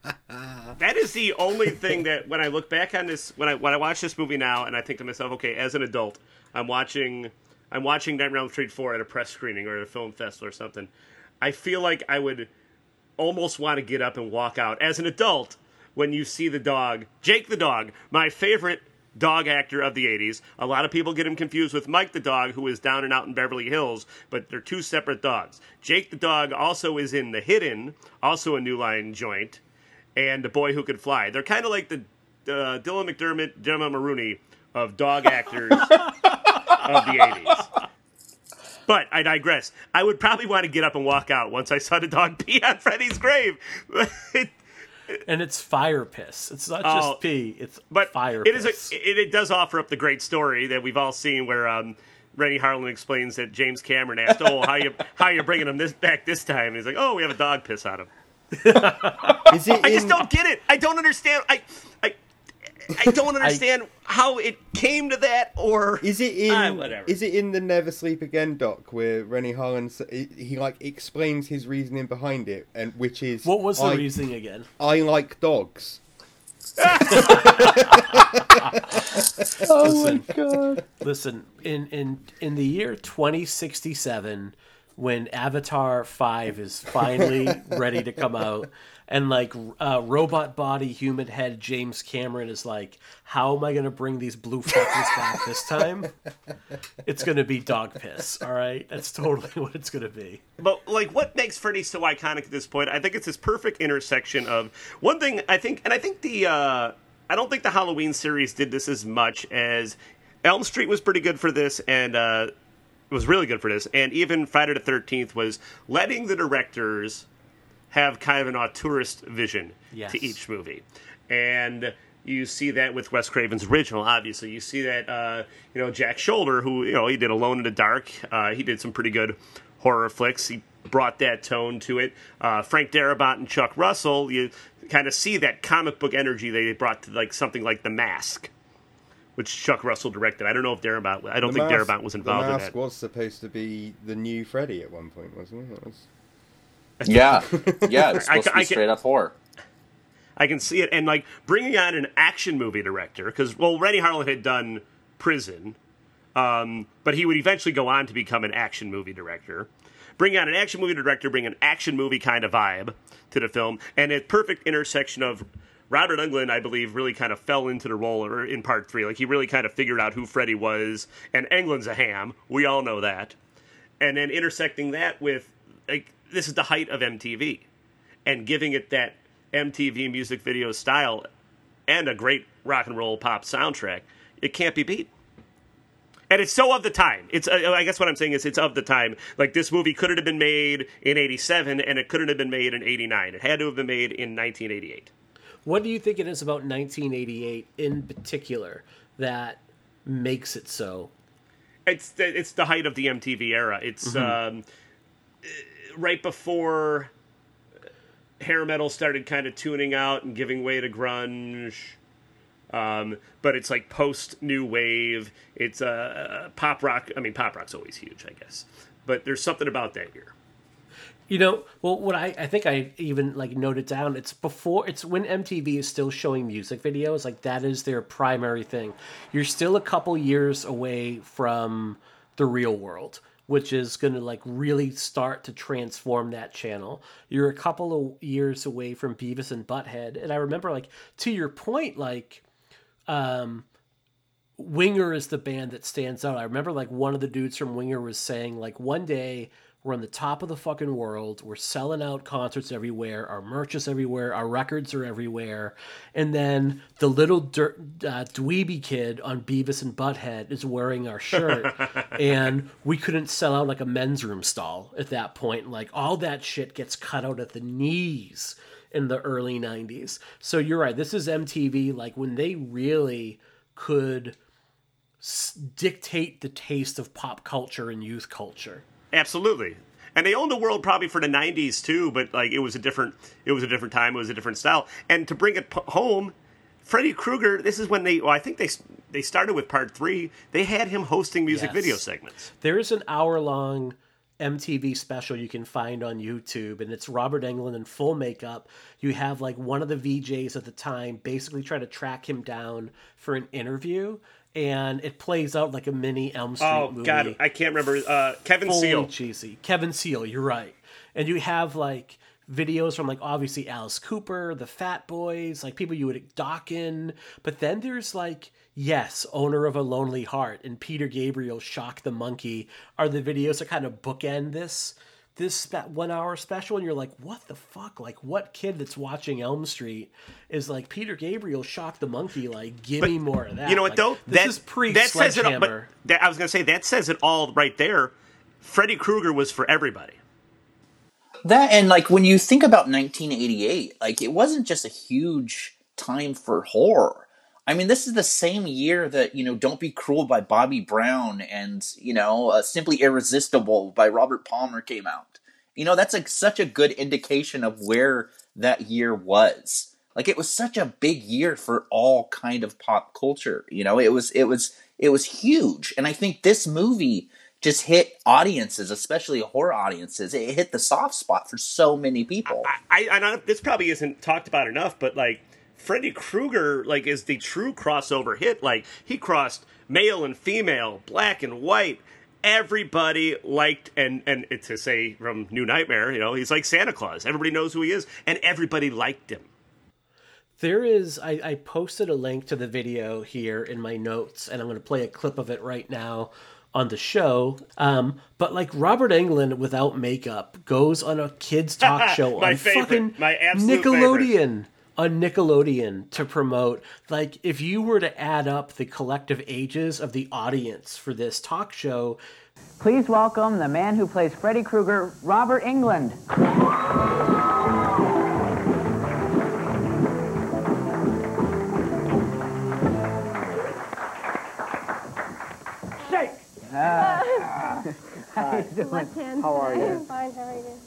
That is the only thing that when I look back on this, when I when I watch this movie now, and I think to myself, okay, as an adult, I'm watching, I'm watching Nightmare on Elm Street four at a press screening or at a film festival or something. I feel like I would almost want to get up and walk out as an adult when you see the dog, Jake the dog, my favorite dog actor of the 80s. A lot of people get him confused with Mike the dog, who is down and out in Beverly Hills, but they're two separate dogs. Jake the dog also is in The Hidden, also a New Line joint, and The Boy Who Could Fly. They're kind of like the uh, Dylan McDermott, Gemma Maroney of dog actors *laughs* of the 80s. But I digress. I would probably want to get up and walk out once I saw the dog *laughs* pee on Freddy's grave. *laughs* and it's fire piss. It's not Oh, just pee. It's but fire it is piss. a, it, it does offer up the great story that we've all seen where um, Renny Harlin explains that James Cameron asked, "Oh, how you *laughs* how you bringing him this back this time?" And he's like, "Oh, we have a dog piss on him." *laughs* Is it I just in- don't get it. I don't understand. I I I don't *laughs* understand how it came to that or Is it in? Ah, whatever. Is it in the Never Sleep Again doc where Renny Harlin he, he like explains his reasoning behind it, and which is what was the I, reasoning again? I like dogs. *laughs* *laughs* oh my god! Listen, in in in the year 2067, when Avatar Five is finally ready to come out, and like uh, robot body, human head James Cameron is like, how am I going to bring these blue fuckers back this time? *laughs* It's going to be dog piss. All right, that's totally *laughs* what it's going to be. But like, what makes Freddy so iconic at this point? I think it's this perfect intersection of one thing. I think, and I think the uh, I don't think the Halloween series did this as much as Elm Street was pretty good for this, and uh, was really good for this, and even Friday the Thirteenth was letting the directors have kind of an auteurist vision Yes. to each movie, and. You see that with Wes Craven's original, obviously. You see that, uh, you know, Jack Sholder, who, you know, he did Alone in the Dark. Uh, he did some pretty good horror flicks. He brought that tone to it. Uh, Frank Darabont and Chuck Russell, you kind of see that comic book energy they brought to like something like The Mask, which Chuck Russell directed. I don't know if Darabont. I don't The think mask- Darabont was involved in it. The in mask that. was supposed to be the new Freddy at one point, wasn't it? That was... Yeah, yeah, *laughs* it's I supposed to I be ca- straight up horror. I can see it, and like bringing on an action movie director because well, Renny Harlin had done Prison, um, but he would eventually go on to become an action movie director. Bring on an action movie director, bring an action movie kind of vibe to the film, and a perfect intersection of Robert Englund, I believe, really kind of fell into the role or in part three. Like he really kind of figured out who Freddy was, and Englund's a ham. We all know that. And then intersecting that with like this is the height of MTV, and giving it that MTV music video style and a great rock and roll pop soundtrack, it can't be beat. And it's so of the time. It's uh, I guess what I'm saying is it's of the time. Like this movie couldn't have been made in '87, and it couldn't have been made in '89. It had to have been made in 1988. What do you think it is about 1988 in particular that makes it so? It's the, it's the height of the MTV era. It's um, uh, right before hair metal started kind of tuning out and giving way to grunge. Um, but it's like post new wave. It's uh, pop rock. I mean, pop rock's always huge, I guess. But there's something about that year. You know, well, what I, I think I even like noted down. It's before. It's when MTV is still showing music videos. Like that is their primary thing. You're still a couple years away from the real world, which is going to like really start to transform that channel. You're a couple of years away from Beavis and Butthead, and I remember like to your point, like um Winger is the band that stands out. I remember like one of the dudes from Winger was saying like one day we're on the top of the fucking world. We're selling out concerts everywhere. Our merch is everywhere. Our records are everywhere. And then the little dirt, uh, dweeby kid on Beavis and Butthead is wearing our shirt, *laughs* and we couldn't sell out like a men's room stall at that point. Like all that shit gets cut out at the knees in the early 90s. So you're right. This is MTV like when they really could s- dictate the taste of pop culture and youth culture. Absolutely. And they owned the world probably for the '90s too, but like it was a different, it was a different time, it was a different style. And to bring it p- home, Freddy Krueger. This is when they. Well, I think they they started with part three. They had him hosting music Yes. video segments. There is an hour long MTV special you can find on YouTube, and it's Robert Englund in full makeup. You have like one of the VJs at the time basically try to track him down for an interview, and it plays out like a mini Elm Street Oh movie. God, I can't remember. Uh, Kevin fully Seal. cheesy. Kevin Seal, you're right. And you have like videos from like obviously Alice Cooper, the Fat Boys, like people you would dock in. But then there's like Yes, Owner of a Lonely Heart and Peter Gabriel Shock the Monkey are the videos that kind of bookend this this spe- one hour special and you're like what the fuck like what kid that's watching elm street is like peter gabriel shock the monkey like give But me more of that You know what Like, though? this that, is pre that says it all. But sledgehammer that, I was going to say that says it all right there. Freddy Krueger was for everybody. That and like when you think about 1988, like it wasn't just a huge time for horror. I mean, this is the same year that you know "Don't Be Cruel" by Bobby Brown and you know uh, "Simply Irresistible" by Robert Palmer came out. You know, that's like such a good indication of where that year was. Like it was such a big year for all kind of pop culture. You know, it was it was it was huge, and I think this movie just hit audiences, especially horror audiences. It hit the soft spot for so many people. I, I don't, this probably isn't talked about enough, but like Freddy Krueger, like is the true crossover hit. Like he crossed male and female, black and white. Everybody liked and and to say from New Nightmare, you know, he's like Santa Claus. Everybody knows who he is, and everybody liked him. There is, I, I posted a link to the video here in my notes, and I'm going to play a clip of it right now on the show. Um, but like Robert Englund without makeup goes on a kids talk *laughs* show on favorite, fucking my absolute Nickelodeon. On Nickelodeon to promote, like, if you were to add up the collective ages of the audience for this talk show, Please welcome the man who plays Freddy Krueger, Robert Englund. Shake! Ah. Uh, *laughs* *laughs* How you doing? Left hand. How are you? I'm fine. How are you?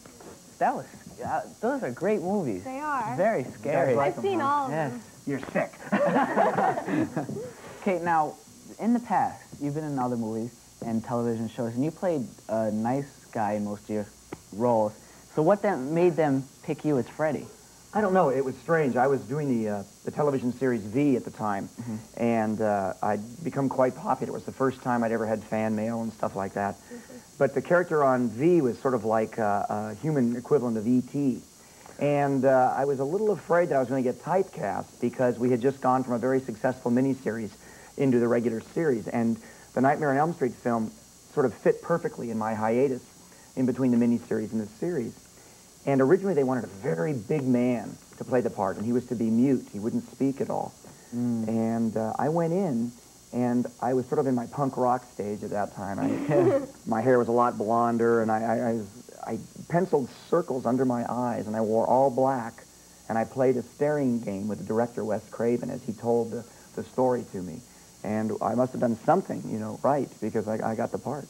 That was, uh, those are great movies. They are. Very scary. I've seen all of Yes. them. You're sick. *laughs* *laughs* okay, now, in the past, you've been in other movies and television shows, and you played a nice guy in most of your roles. So what then made them pick you as Freddy? I don't know. It was strange. I was doing the uh, the television series V at the time, and uh, I'd become quite popular. It was the first time I'd ever had fan mail and stuff like that. But the character on V was sort of like uh, a human equivalent of E.T. And uh, I was a little afraid that I was going to get typecast because we had just gone from a very successful miniseries into the regular series. And the Nightmare on Elm Street film sort of fit perfectly in my hiatus in between the miniseries and the series. And originally they wanted a very big man to play the part, and he was to be mute. He wouldn't speak at all. And uh, I went in, and I was sort of in my punk rock stage at that time. I, *laughs* my hair was a lot blonder, and I, I, I, was, I penciled circles under my eyes, and I wore all black. And I played a staring game with the director, Wes Craven, as he told the, the story to me. And I must have done something, you know, right, because I, I got the part.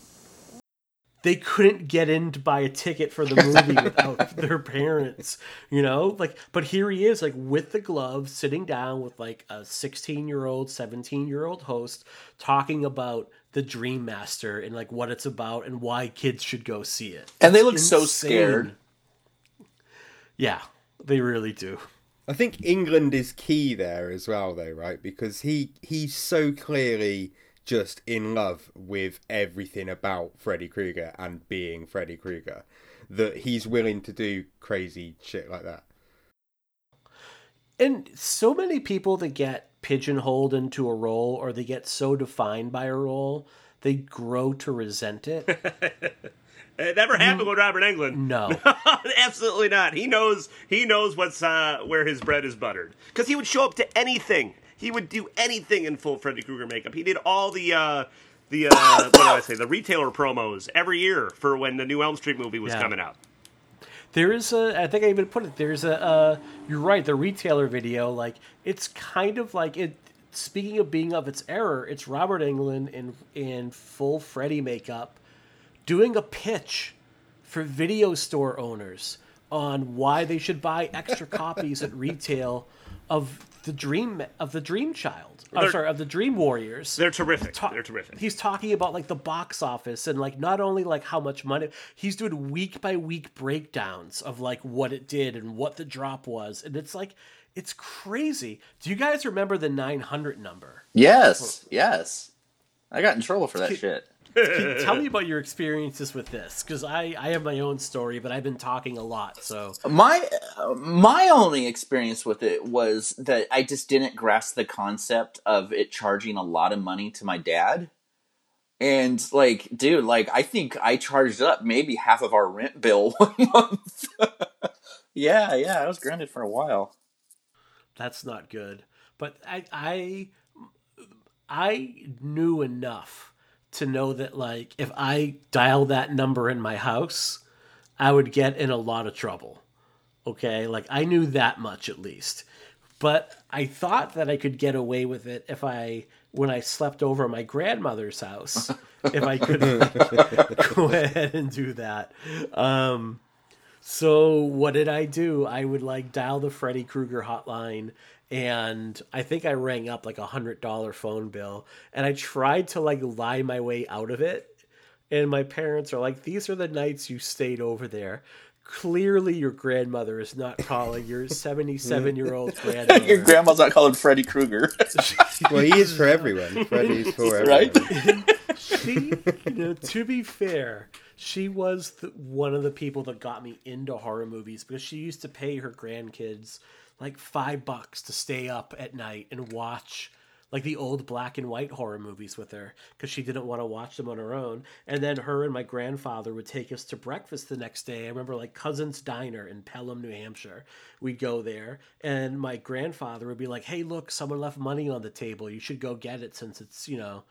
They couldn't get in to buy a ticket for the movie *laughs* without their parents, you know? Like, but here he is, like, with the gloves, sitting down with like a 16 year old, 17 year old host, talking about the Dream Master and like what it's about and why kids should go see it. And they It's look so scared. Yeah, they really do. I think Englund is key there as well, though, right? Because he he's so clearly just in love with everything about Freddy Krueger and being Freddy Krueger that he's willing to do crazy shit like that. And so many people that get pigeonholed into a role or they get so defined by a role, they grow to resent it. *laughs* It never happened with Robert Englund. No. *laughs* Absolutely not. He knows he knows what's uh, where his bread is buttered. Because he would show up to anything. He would do anything in full Freddy Krueger makeup. He did all the uh, the uh, *laughs* what do I say? The retailer promos every year for when the new Elm Street movie was Yeah. coming out. There is a, I think I even put it. There's a, uh, you're right. The retailer video, like it's kind of like it. Speaking of being of its error, it's Robert Englund in in full Freddy makeup, doing a pitch for video store owners on why they should buy extra *laughs* copies at retail of the dream of the Dream Child. I'm They're- sorry, of the Dream Warriors. They're terrific. Ta- They're terrific. He's talking about like the box office and like not only like how much money he's doing week by week breakdowns of like what it did and what the drop was and it's like it's crazy. Do you guys remember the 900 number? Yes, yes. I got in trouble for that shit. Tell me *laughs* about your experiences with this because I, I have my own story, but I've been talking a lot. So my my only experience with it was that I just didn't grasp the concept of it charging a lot of money to my dad. And like, dude, like I think I charged up maybe half of our rent bill *laughs* one month. *laughs* yeah, yeah, I was grounded for a while. That's not good. But I I I knew enough to know that like if I dial that number in my house, I would get in a lot of trouble. Okay? Like I knew that much at least. But I thought that I could get away with it if I when I slept over at my grandmother's house, if I could *laughs* go ahead and do that. Um so what did I do? I would like dial the Freddy Krueger hotline and I think I rang up like a hundred dollar phone bill and I tried to like lie my way out of it. And my parents are like, These are the nights you stayed over there. Clearly your grandmother is not calling your *laughs* seventy seven year old *laughs* grandmother. Your grandma's not calling Freddy Krueger. *laughs* well, he is for everyone. Freddy's for everyone. Right? she, you know, to be fair, she was the, one of the people that got me into horror movies because she used to pay her grandkids like five bucks to stay up at night and watch like the old black and white horror movies with her because she didn't want to watch them on her own. And then her and my grandfather would take us to breakfast the next day. I remember like Cousin's Diner in Pelham, New Hampshire. We'd go there, and my grandfather would be like, "Hey, look, someone left money on the table. You should go get it since it's you know."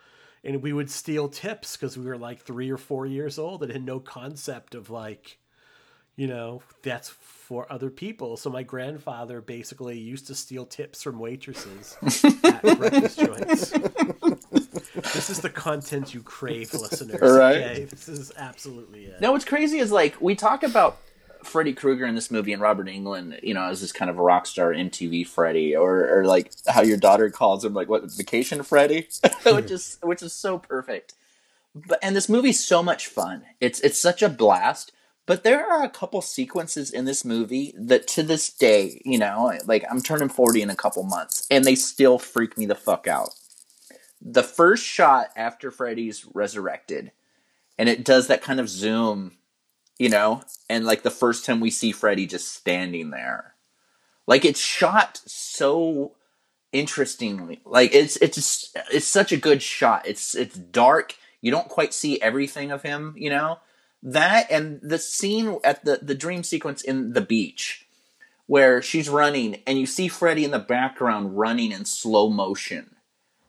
And we would steal tips because we were like three or four years old and had no concept of like you know, that's for other people. So my grandfather basically used to steal tips from waitresses *laughs* at breakfast joints. this is the content you crave, listeners. Right. Okay? This is absolutely it. No, what's crazy is like we talk about Freddy Krueger in this movie and Robert Englund, you know, as this kind of a rock star MTV Freddy, or or like how your daughter calls him like what Vacation Freddy, *laughs* which is which is so perfect. But and this movie's so much fun. It's it's such a blast. But there are a couple sequences in this movie that to this day, you know, like I'm turning 40 in a couple months, and they still freak me the fuck out. The first shot after Freddy's resurrected, and it does that kind of zoom, you know, and like the first time we see Freddy just standing there. Like it's shot so interestingly. Like it's it's it's such a good shot. It's it's dark. You don't quite see everything of him, you know that and the scene at the the dream sequence in the beach where she's running and you see Freddy in the background running in slow motion.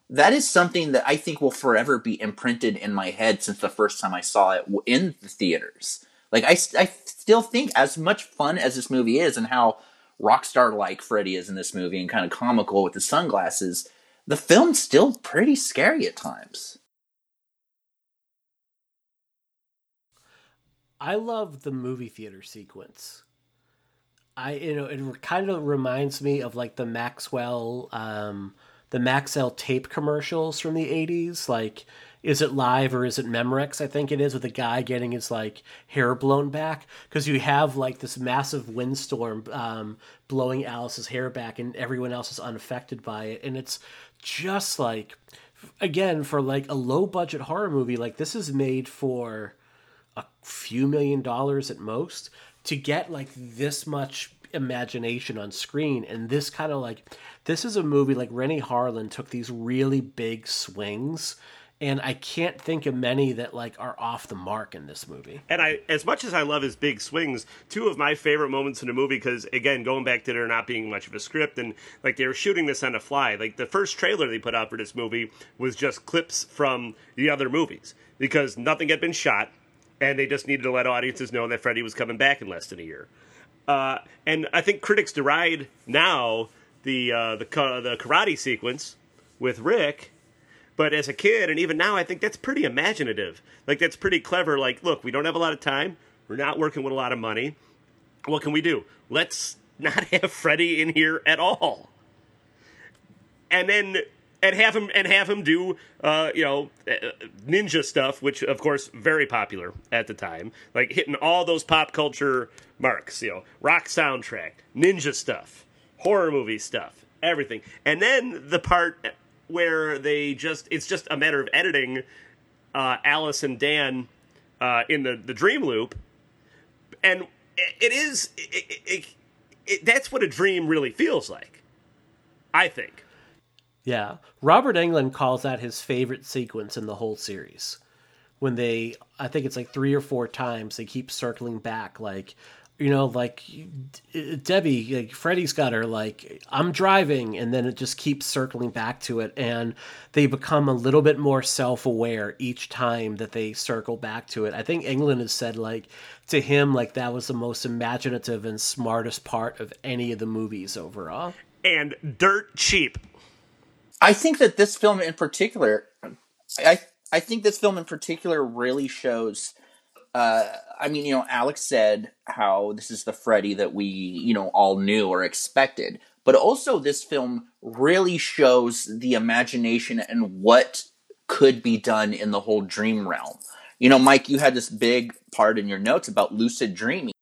That is something that I think will forever be imprinted in my head since the first time I saw it in the theaters. Like I, I still think as much fun as this movie is and how rockstar like Freddy is in this movie and kind of comical with the sunglasses, the film's still pretty scary at times. I love the movie theater sequence. I you know it kind of reminds me of like the Maxwell um, the Maxell tape commercials from the 80s like is it live or is it Memorex I think it is with a guy getting his like hair blown back? Because you have like this massive windstorm um, blowing Alice's hair back and everyone else is unaffected by it. And it's just like again for like a low budget horror movie like this is made for a few million dollars at most to get like this much imagination on screen and this kind of like this is a movie like Renny Harlin took these really big swings and I can't think of many that like are off the mark in this movie. And I, as much as I love his big swings, two of my favorite moments in the movie, because again, going back to there not being much of a script, and like they were shooting this on the fly. Like the first trailer they put out for this movie was just clips from the other movies because nothing had been shot and they just needed to let audiences know that Freddy was coming back in less than a year. Uh, and I think critics deride now the uh, the the karate sequence with Rick, but as a kid and even now, I think that's pretty imaginative. Like that's pretty clever. Like, look, we don't have a lot of time. We're not working with a lot of money. What can we do? Let's *laughs* not have Freddy in here at all. And then and have him and have him do uh, you know uh, ninja stuff, which of course very popular at the time, like hitting all those pop culture marks. You know, rock soundtrack, ninja stuff, horror movie stuff, everything, and then the part where they just it's just a matter of editing. uh, Alice and Dan uh, in the the dream loop, and it, is it, it, it, that's what a dream really feels like. I think. Yeah, Robert Englund calls that his favorite sequence in the whole series. When they, I think it's like three or four times, they keep circling back, like, you know, like uh, Debbie, like Freddy's got her, like, I'm driving, and then it just keeps circling back to it. And they become a little bit more self aware each time that they circle back to it. I think Englund has said, like, to him, like, that was the most imaginative and smartest part of any of the movies overall. And dirt cheap. I think that this film in particular, I I think this film in particular really shows. Uh, I mean, you know, Alex said how this is the Freddy that we, you know, all knew or expected, but also this film really shows the imagination and what could be done in the whole dream realm. You know, Mike, you had this big part in your notes about lucid dreaming.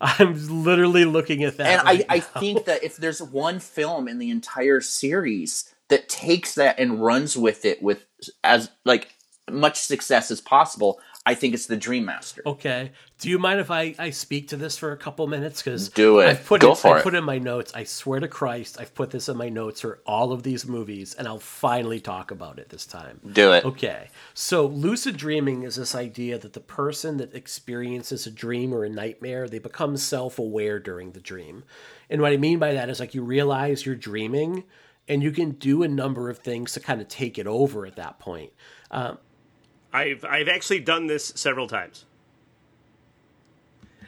I'm literally looking at that. And right I, I think that if there's one film in the entire series that takes that and runs with it with as like much success as possible. I think it's the Dream Master. Okay. Do you mind if I, I speak to this for a couple minutes? Because do it. I've put Go it, for I it. put in my notes. I swear to Christ, I've put this in my notes for all of these movies, and I'll finally talk about it this time. Do it. Okay. So lucid dreaming is this idea that the person that experiences a dream or a nightmare, they become self-aware during the dream. And what I mean by that is like you realize you're dreaming and you can do a number of things to kind of take it over at that point. Um, I've I've actually done this several times.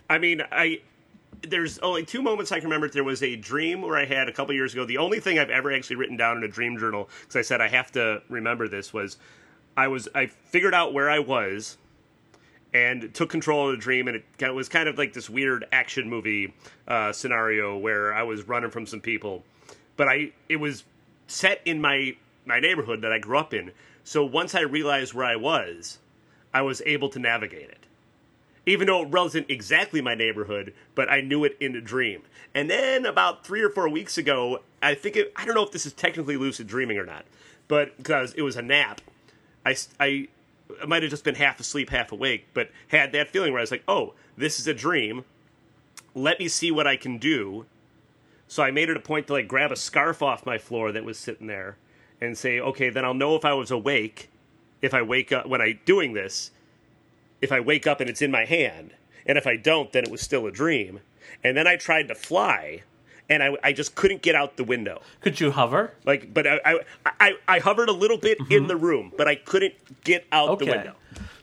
I mean, I there's only two moments I can remember. There was a dream where I had a couple years ago. The only thing I've ever actually written down in a dream journal because I said I have to remember this was I was I figured out where I was and took control of the dream and it was kind of like this weird action movie uh, scenario where I was running from some people but I it was set in my my neighborhood that I grew up in. So once I realized where I was, I was able to navigate it. Even though it wasn't exactly my neighborhood, but I knew it in a dream. And then about three or four weeks ago, I think it, I don't know if this is technically lucid dreaming or not, but because it was a nap, I, I, I might have just been half asleep, half awake, but had that feeling where I was like, oh, this is a dream. Let me see what I can do so I made it a point to like grab a scarf off my floor that was sitting there and say, okay, then I'll know if I was awake if I wake up when I doing this. If I wake up and it's in my hand, and if I don't, then it was still a dream. And then I tried to fly, and I, I just couldn't get out the window. Could you hover? Like, but I I, I, I hovered a little bit mm-hmm. in the room, but I couldn't get out okay. the window.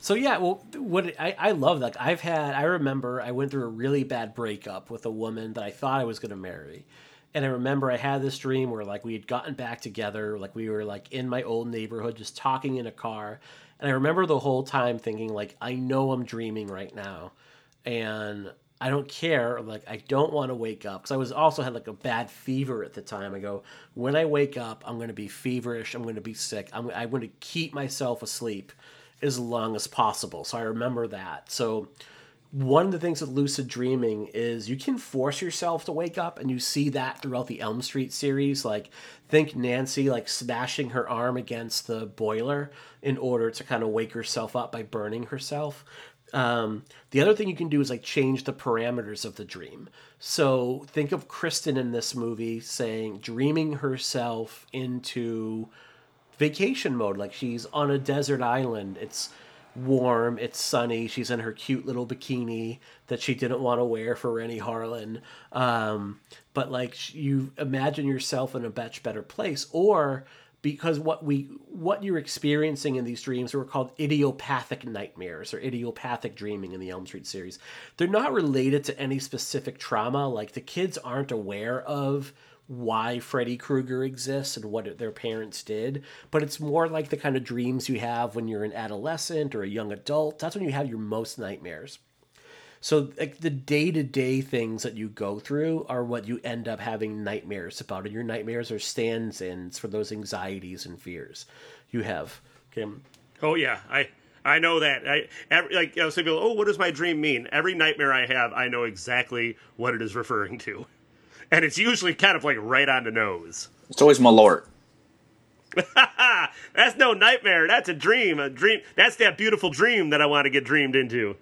So yeah, well, what I, I love like I've had I remember I went through a really bad breakup with a woman that I thought I was going to marry, and I remember I had this dream where like we had gotten back together, like we were like in my old neighborhood, just talking in a car, and I remember the whole time thinking like I know I'm dreaming right now, and I don't care. Like I don't want to wake up because I was also had like a bad fever at the time. I go when I wake up, I'm going to be feverish. I'm going to be sick. I'm I'm going to keep myself asleep as long as possible. So I remember that. So one of the things with lucid dreaming is you can force yourself to wake up and you see that throughout the Elm Street series like think Nancy like smashing her arm against the boiler in order to kind of wake herself up by burning herself. Um, the other thing you can do is like change the parameters of the dream. So think of Kristen in this movie saying dreaming herself into vacation mode. Like she's on a desert island. It's warm, it's sunny. She's in her cute little bikini that she didn't want to wear for Renny Harlan. Um, but like you imagine yourself in a much better place, or because what we what you're experiencing in these dreams are called idiopathic nightmares or idiopathic dreaming in the Elm Street series. They're not related to any specific trauma. Like the kids aren't aware of why Freddy Krueger exists and what their parents did, but it's more like the kind of dreams you have when you're an adolescent or a young adult. That's when you have your most nightmares. So like the day-to-day things that you go through are what you end up having nightmares about. And your nightmares are stands-ins for those anxieties and fears you have. Kim. Oh yeah, I I know that. I every, like you know, some people. Oh, what does my dream mean? Every nightmare I have, I know exactly what it is referring to *laughs* and it's usually kind of like right on the nose. It's always Malort. *laughs* That's no nightmare. That's a dream. A dream. That's that beautiful dream that I want to get dreamed into.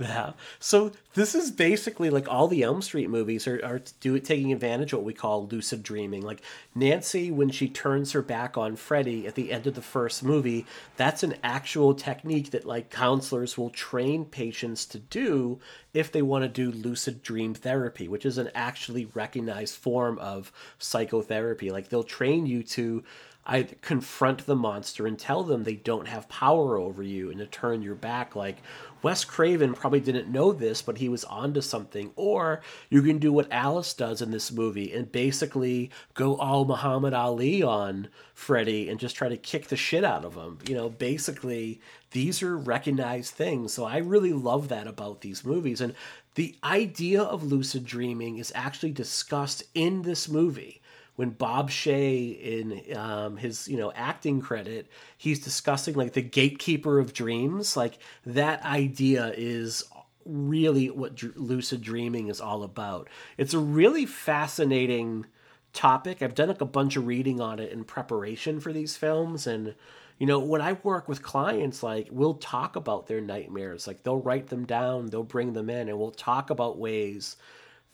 Yeah. So this is basically like all the Elm Street movies are, are do taking advantage of what we call lucid dreaming. Like Nancy, when she turns her back on Freddy at the end of the first movie, that's an actual technique that like counselors will train patients to do if they want to do lucid dream therapy, which is an actually recognized form of psychotherapy. Like they'll train you to I confront the monster and tell them they don't have power over you and to turn your back. Like Wes Craven probably didn't know this, but he was onto something. Or you can do what Alice does in this movie and basically go all Muhammad Ali on Freddy and just try to kick the shit out of him. You know, basically, these are recognized things. So I really love that about these movies. And the idea of lucid dreaming is actually discussed in this movie when Bob Shaye in um, his you know acting credit, he's discussing like the gatekeeper of dreams. Like that idea is really what dr- lucid dreaming is all about. It's a really fascinating topic. I've done like a bunch of reading on it in preparation for these films and you know when i work with clients like we'll talk about their nightmares like they'll write them down they'll bring them in and we'll talk about ways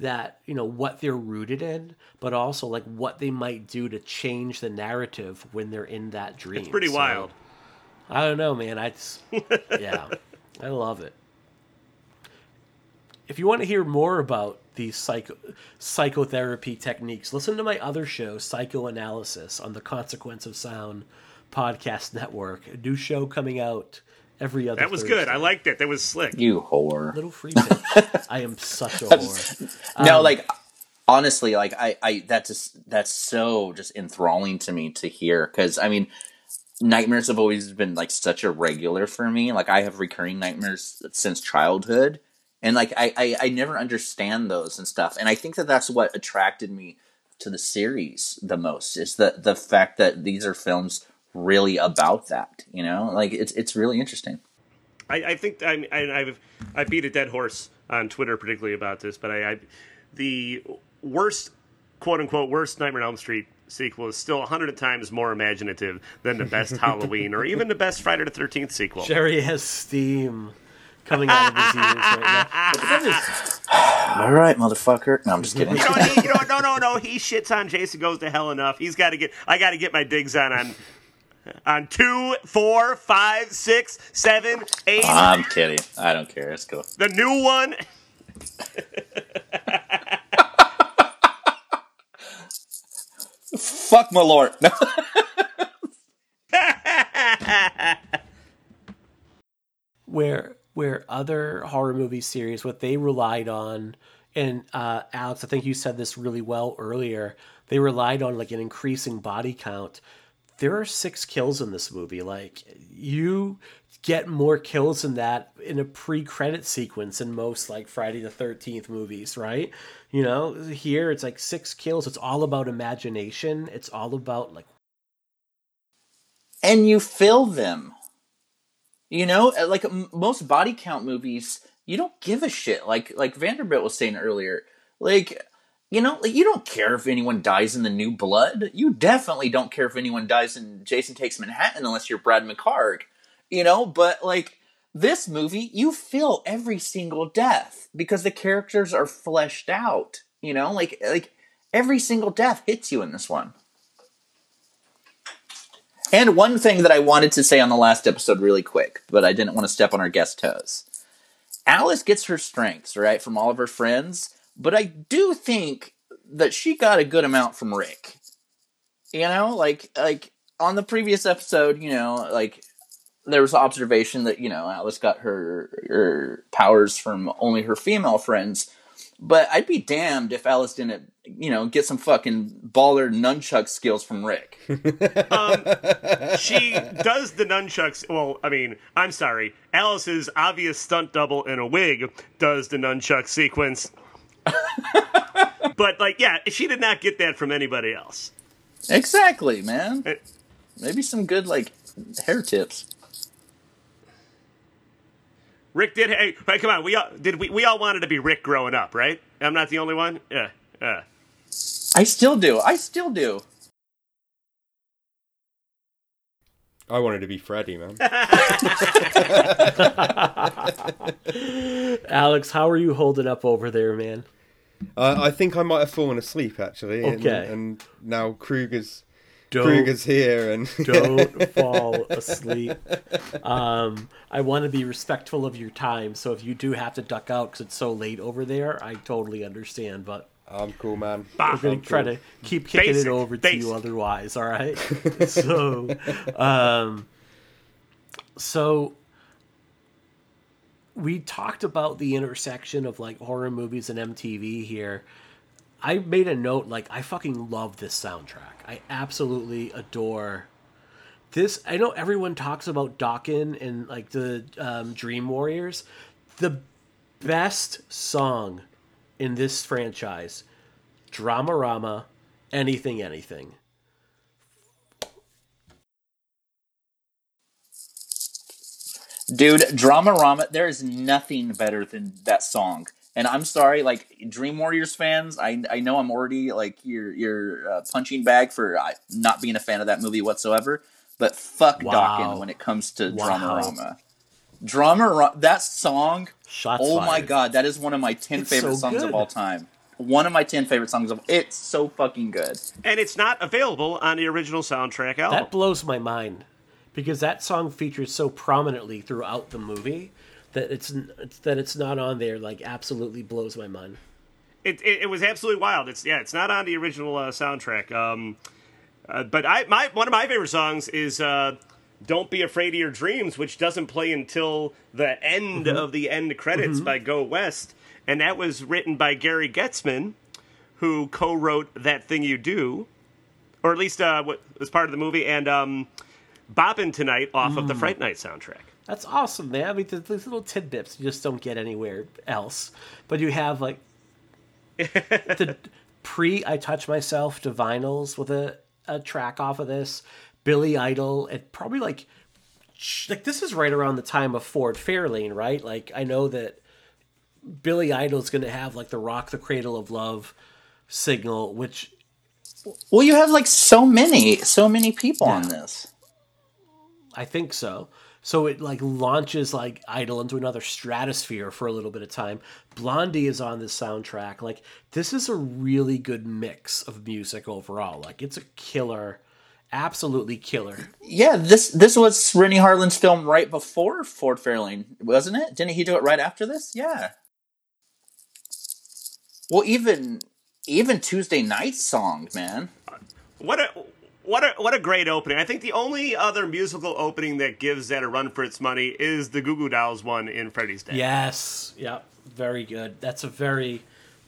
that you know what they're rooted in but also like what they might do to change the narrative when they're in that dream It's pretty So, wild. i don't know man i just *laughs* yeah i love it if you want to hear more about these psycho psychotherapy techniques listen to my other show psychoanalysis on the consequence of sound podcast network a new show coming out every other That was good. I liked it. That was slick. You whore. little free pitch. i am such a *laughs* whore no, Um, like honestly, like I, I that's just that's so just enthralling to me to hear because I mean, nightmares have always been like such a regular for me. Like I have recurring nightmares since childhood, and like I, I, I never understand those and stuff. And I think that that's what attracted me to the series the most is the the fact that these are films really about that. You know, like it's it's really interesting. I, I think I, I, I've I beat a dead horse on Twitter, particularly about this. But I, I the worst, quote unquote, worst Nightmare on Elm Street sequel is still a hundred times more imaginative than the best *laughs* Halloween or even the best Friday the Thirteenth sequel. Jerry has steam coming out of his ears right now. *laughs* But that is- *sighs* All right, motherfucker. No, I'm just kidding. You know, he, you know, no, no, no. He shits on Jason goes to hell enough. He's got to get. I got to get my digs on on on two, four, five, six, seven, eight. I'm kidding. I don't care. Let's go. the new one. *laughs* Fuck my lord. *laughs* Where where other horror movie series what they relied on and uh, alex i think you said this really well earlier they relied on like an increasing body count there are six kills in this movie like you get more kills than that in a pre-credit sequence in most like friday the 13th movies right you know here it's like six kills it's all about imagination it's all about like and you fill them. You know, Uh, like most body count movies, you don't give a shit. Like like Vanderbilt was saying earlier, like you know, like you don't care if anyone dies in the New Blood. You definitely don't care if anyone dies in Jason Takes Manhattan unless you're Brad McHarg. You know, but like this movie, you feel every single death because the characters are fleshed out. You know, like like every single death hits you in this one. And one thing that I wanted to say on the last episode, really quick, but I didn't want to step on our guest toes. Alice gets her strengths, right, from all of her friends, but I do think that she got a good amount from Rick. You know, like like on the previous episode, you know, like there was observation that you know Alice got her her powers from only her female friends, but I'd be damned if Alice didn't, you know, get some fucking baller nunchuck skills from Rick. *laughs* um, she does the nunchucks. Well, I mean, I'm sorry. Alice's obvious stunt double in a wig does the nunchuck sequence. *laughs* but like, yeah, she did not get that from anybody else. Exactly, man. It- Maybe some good like hair tips. Rick did. Hey, hey, come on. We all did. We, we all wanted to be Rick growing up, right? I'm not the only one. Yeah. Yeah. I still do. I still do. I wanted to be Freddy, man. *laughs* Alex, how are you holding up over there, man? Uh, I think I might have fallen asleep actually. and- Okay. And, now Krueger's Don't- Krueger's here, and *laughs* Don't fall asleep. Um, I want to be respectful of your time, so if you do have to duck out because it's so late over there, I totally understand. But I'm cool, man. we're going I'm to try cool. to keep kicking Basic, it over to you otherwise. All right. *laughs* so, um, so we talked about the intersection of like horror movies and MTV here. I made a note like I fucking love this soundtrack. I absolutely adore this. I know everyone talks about Dokken and like the um, Dream Warriors. The best song in this franchise, Dramarama, anything, anything. Dude, Dramarama, there is nothing better than that song. And I'm sorry, like Dream Warriors fans, I I know I'm already like your your uh, punching bag for uh, not being a fan of that movie whatsoever. But fuck Wow. Dokken when it comes to Wow. Dramarama. Dramarama, that song. Shots oh my god, that is one of my ten It's favorite so songs good. of all time. One of my ten favorite songs of. It's so fucking good. And it's not available on the original soundtrack album. That blows my mind because that song features so prominently throughout the movie that it's, it's that it's not on there. Like absolutely blows my mind. it, it, it was absolutely wild. It's yeah, it's not on the original uh, soundtrack. Um, uh, but I my one of my favorite songs is uh, "Don't Be Afraid of Your Dreams," which doesn't play until the end of the end credits by Go West, and that was written by Gary Getzman, who co-wrote "That Thing You Do," or at least uh, what was part of the movie, and um, "Boppin' Tonight" off of the hmm. Fright Night soundtrack. That's awesome, man. I mean, th- these little tidbits you just don't get anywhere else. But you have like *laughs* the pre "I Touch Myself" to vinyls with a, a track off of this. Billy Idol, it probably like like this is right around the time of Ford Fairlane, right? Like I know that Billy Idol's going to have like the "Rock the Cradle of Love" signal, which Well, you have like so many, so many people on this. I think so. So it like launches like Idol into another stratosphere for a little bit of time. Blondie is on this soundtrack. Like this is a really good mix of music overall. Like it's a killer, absolutely killer. Yeah, this this was Renny Harlin's film right before Ford Fairlane, wasn't it? Didn't he do it right after this? Yeah. Well, even even Tuesday Night song, man. What a what a what a great opening! I think the only other musical opening that gives that a run for its money is the Goo Goo Dolls one in Freddy's Dead. Yes, yep, very good. That's a very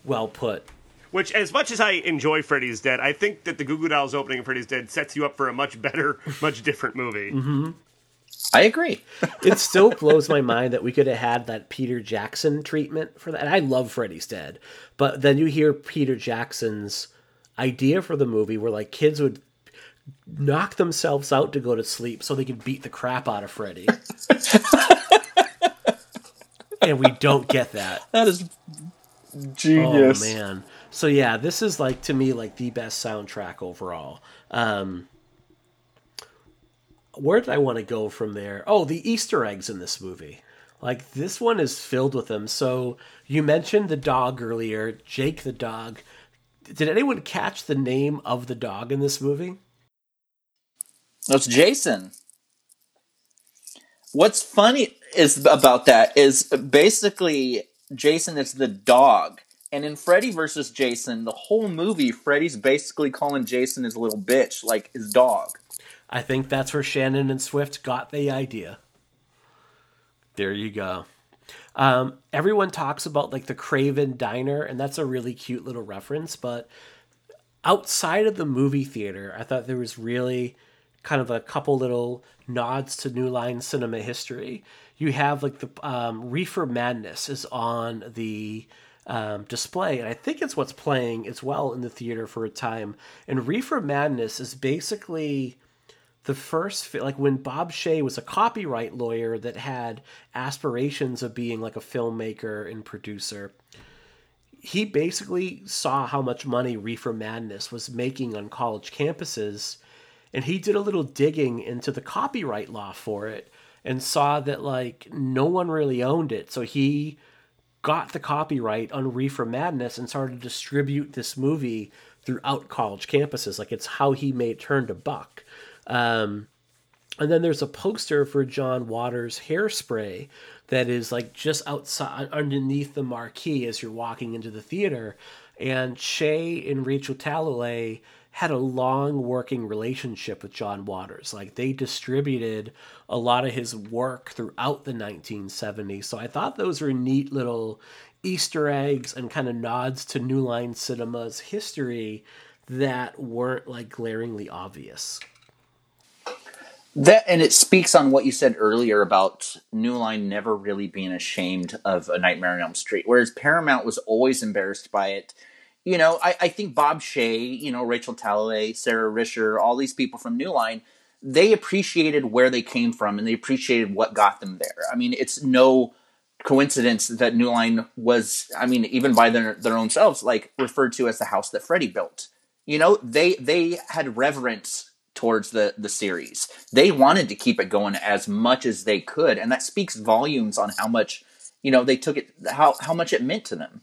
well put. Which, as much as I enjoy Freddy's Dead, I think that the Goo Goo Dolls opening in Freddy's Dead sets you up for a much better, *laughs* much different movie. Mm-hmm. I agree. *laughs* it still blows my mind that we could have had that Peter Jackson treatment for that. And I love Freddy's Dead, but then you hear Peter Jackson's idea for the movie where like kids would knock themselves out to go to sleep so they can beat the crap out of Freddy. *laughs* and we don't get that. That is genius. Oh man. So yeah, this is like to me like the best soundtrack overall. Um where did I want to go from there? Oh, the Easter eggs in this movie. Like this one is filled with them. So you mentioned the dog earlier, Jake the dog. Did anyone catch the name of the dog in this movie? That's Jason. What's funny is about that is basically Jason is the dog. And in Freddy versus Jason, the whole movie, Freddy's basically calling Jason his little bitch, like his dog. I think that's where Shannon and Swift got the idea. There you go. Um, everyone talks about like the Craven Diner, and that's a really cute little reference. But outside of the movie theater, I thought there was really kind of a couple little nods to New Line cinema history. You have like the um, Reefer Madness is on the um, display, and I think it's what's playing as well in the theater for a time. And Reefer Madness is basically the first like when Bob Shaye was a copyright lawyer that had aspirations of being like a filmmaker and producer. He basically saw how much money Reefer Madness was making on college campuses and he did a little digging into the copyright law for it and saw that like no one really owned it. So he got the copyright on Reefer Madness and started to distribute this movie throughout college campuses. Like it's how he made Turn to Buck. Um, and then there's a poster for John Waters hairspray that is like just outside underneath the marquee as you're walking into the theater. And Shaye and Rachel Talalay had a long working relationship with John Waters. Like they distributed a lot of his work throughout the 1970s. So I thought those were neat little Easter eggs and kind of nods to New Line Cinema's history that weren't like glaringly obvious. That and it speaks on what you said earlier about New Line never really being ashamed of a Nightmare on Elm Street, whereas Paramount was always embarrassed by it. You know, I, I think Bob Shaye, you know, Rachel Talalay, Sara Risher, all these people from New Line, they appreciated where they came from and they appreciated what got them there. I mean, it's no coincidence that New Line was, I mean, even by their their own selves, like referred to as the house that Freddy built. You know, they they had reverence towards the the series. They wanted to keep it going as much as they could, and that speaks volumes on how much you know they took it how how much it meant to them.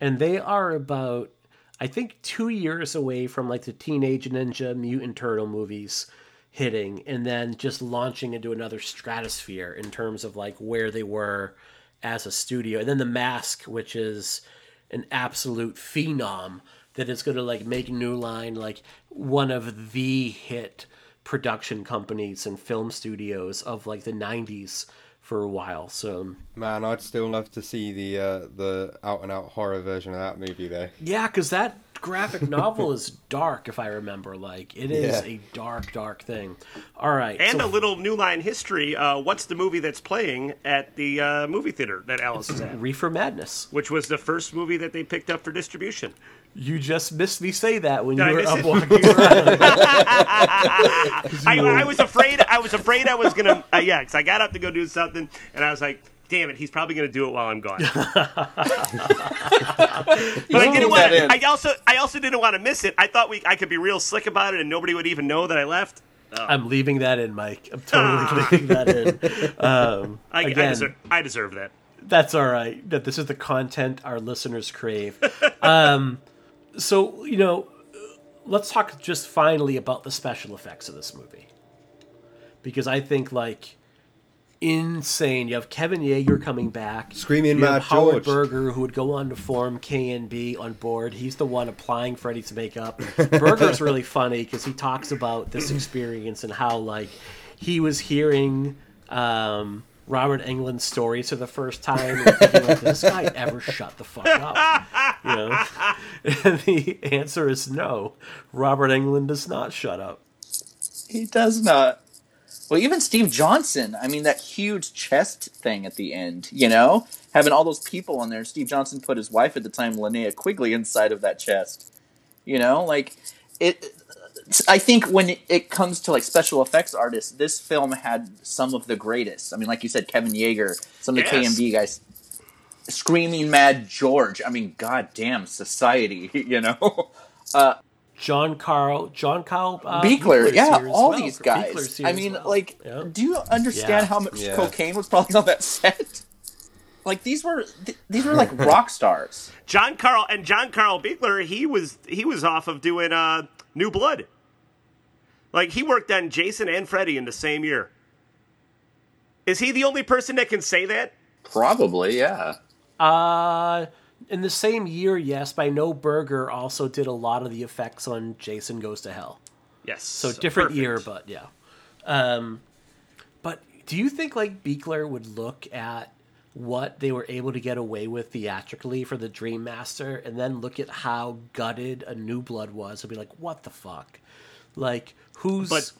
And they are about I think 2 years away from like the Teenage Ninja Mutant Turtle movies hitting and then just launching into another stratosphere in terms of like where they were as a studio. And then The Mask, which is an absolute phenom that is going to like make New Line like one of the hit production companies and film studios of like the 90s for a while. So man, I'd still love to see the uh, the out and out horror version of that movie there. Yeah, cuz that graphic novel is *laughs* dark if I remember like it is Yeah. a dark dark thing. All right. And so- a little New Line history. Uh, what's the movie that's playing at the uh, movie theater that Alice is at? Reefer Madness. Which was the first movie that they picked up for distribution. You just missed me say that when Did I you were miss up it? walking *laughs* around. I, I was afraid. I was afraid I was gonna. Uh, yeah, because I got up to go do something, and I was like, "Damn it, he's probably gonna do it while I'm gone." *laughs* but I didn't want. I also, I also didn't want to miss it. I thought we, I could be real slick about it, and nobody would even know that I left. I'm leaving that in, Mike. I'm totally leaving that in. Um, *laughs* I, I, again, deserve, I deserve that. that's all right. That this is the content our listeners crave. Um, so you know, let's talk just finally about the special effects of this movie, because I think like insane. You have Kevin Yagher coming back. Screaming you have Howard George. Berger, who would go on to form KNB on board. He's the one applying Freddy's makeup. *laughs* Berger's really funny because he talks about this experience and how like he was hearing um, Robert Englund's stories for the first time and thinking like, "Does this guy ever shut the fuck up?" You know, *laughs* and the answer is no. Robert Englund does not shut up. He does not. Well, even Steve Johnson. I mean, that huge chest thing at the end. You know, having all those people on there. Steve Johnson put his wife at the time, Linnea Quigley, inside of that chest. You know, like it. I think when it, it comes to like special effects artists, this film had some of the greatest. I mean, like you said, Kevin Yagher, some of the Yes. KNB guys, screaming Mad George. I mean, goddamn society. *laughs* You know. John Carl, John Carl uh, Buechler, yeah, all well. these guys. I mean, well. like, Yeah. do you understand Yeah. how much Yeah. cocaine was probably on that set? Like these were th- these were like *laughs* rock stars. John Carl and John Carl Buechler, he was he was off of doing uh, New Blood. Like he worked on Jason and Freddy in the same year. Is he the only person that can say that? Probably, yeah. Uh, in the same year, yes, but I know Berger also did a lot of the effects on Jason Goes to Hell. Yes. So different perfect. year, but yeah. Um, but do you think like Buechler would look at what they were able to get away with theatrically for the Dream Master, and then look at how gutted a New Blood was, and be like, "What the fuck?" Like, who's But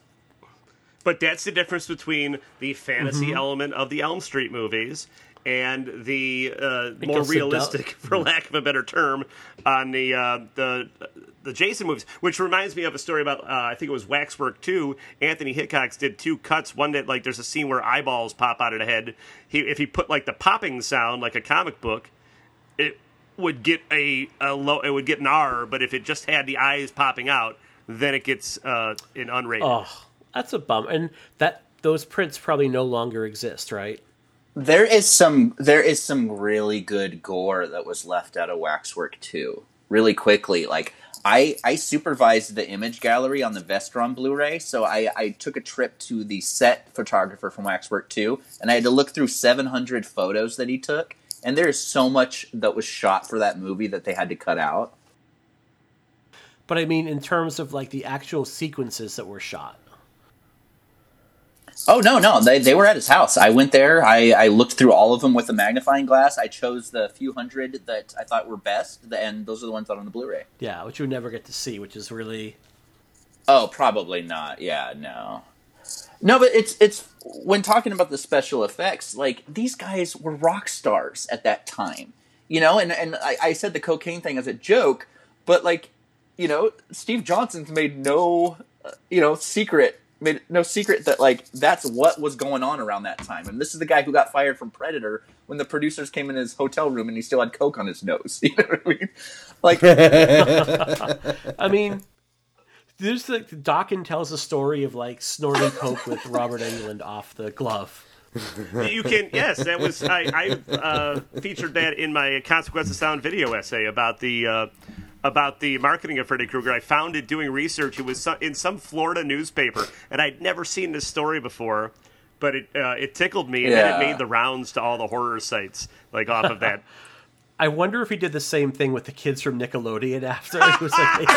but that's the difference between the fantasy Mm-hmm. element of the Elm Street movies and the uh, more realistic, for lack of a better term, on the uh, the the Jason movies. Which reminds me of a story about uh, I think it was Waxwork Two. Anthony Hickox did two cuts. One that like there's a scene where eyeballs pop out of the head. He if he put like the popping sound like a comic book, it would get a, a low it would get an R. But if it just had the eyes popping out. Then it gets uh, an unrated. Oh, that's a bum. And that those prints probably no longer exist, right? There is some there is some really good gore that was left out of Waxwork too. Really quickly, like I I supervised the image gallery on the Vestron Blu-ray, so I I took a trip to the set photographer from Waxwork 2, and I had to look through 700 photos that he took, and there is so much that was shot for that movie that they had to cut out. But I mean, in terms of like the actual sequences that were shot. Oh no, no, they they were at his house. I went there. I I looked through all of them with a magnifying glass. I chose the few hundred that I thought were best, and those are the ones out on the Blu-ray. Yeah, which you would never get to see, which is really. Oh, probably not. Yeah, no. No, but it's it's when talking about the special effects, like these guys were rock stars at that time, you know. And and I, I said the cocaine thing as a joke, but like, you know, Steve Johnson's made no, uh, you know, secret made no secret that like that's what was going on around that time. And this is the guy who got fired from Predator when the producers came in his hotel room and he still had coke on his nose. *laughs* You know what I mean? Like, *laughs* I mean, there's like Dokken tells a story of like snorting coke with Robert Englund off the glove. you can yes, that was I, I uh, featured that in my Consequence of Sound video essay about the. Uh, about the marketing of Freddy Krueger. I found it doing research. It was in some Florida newspaper, and I'd never seen this story before. But it uh, it tickled me, and Yeah. then it made the rounds to all the horror sites, like off of that. *laughs* I wonder if he did the same thing with the kids from Nickelodeon after. *laughs* It was like,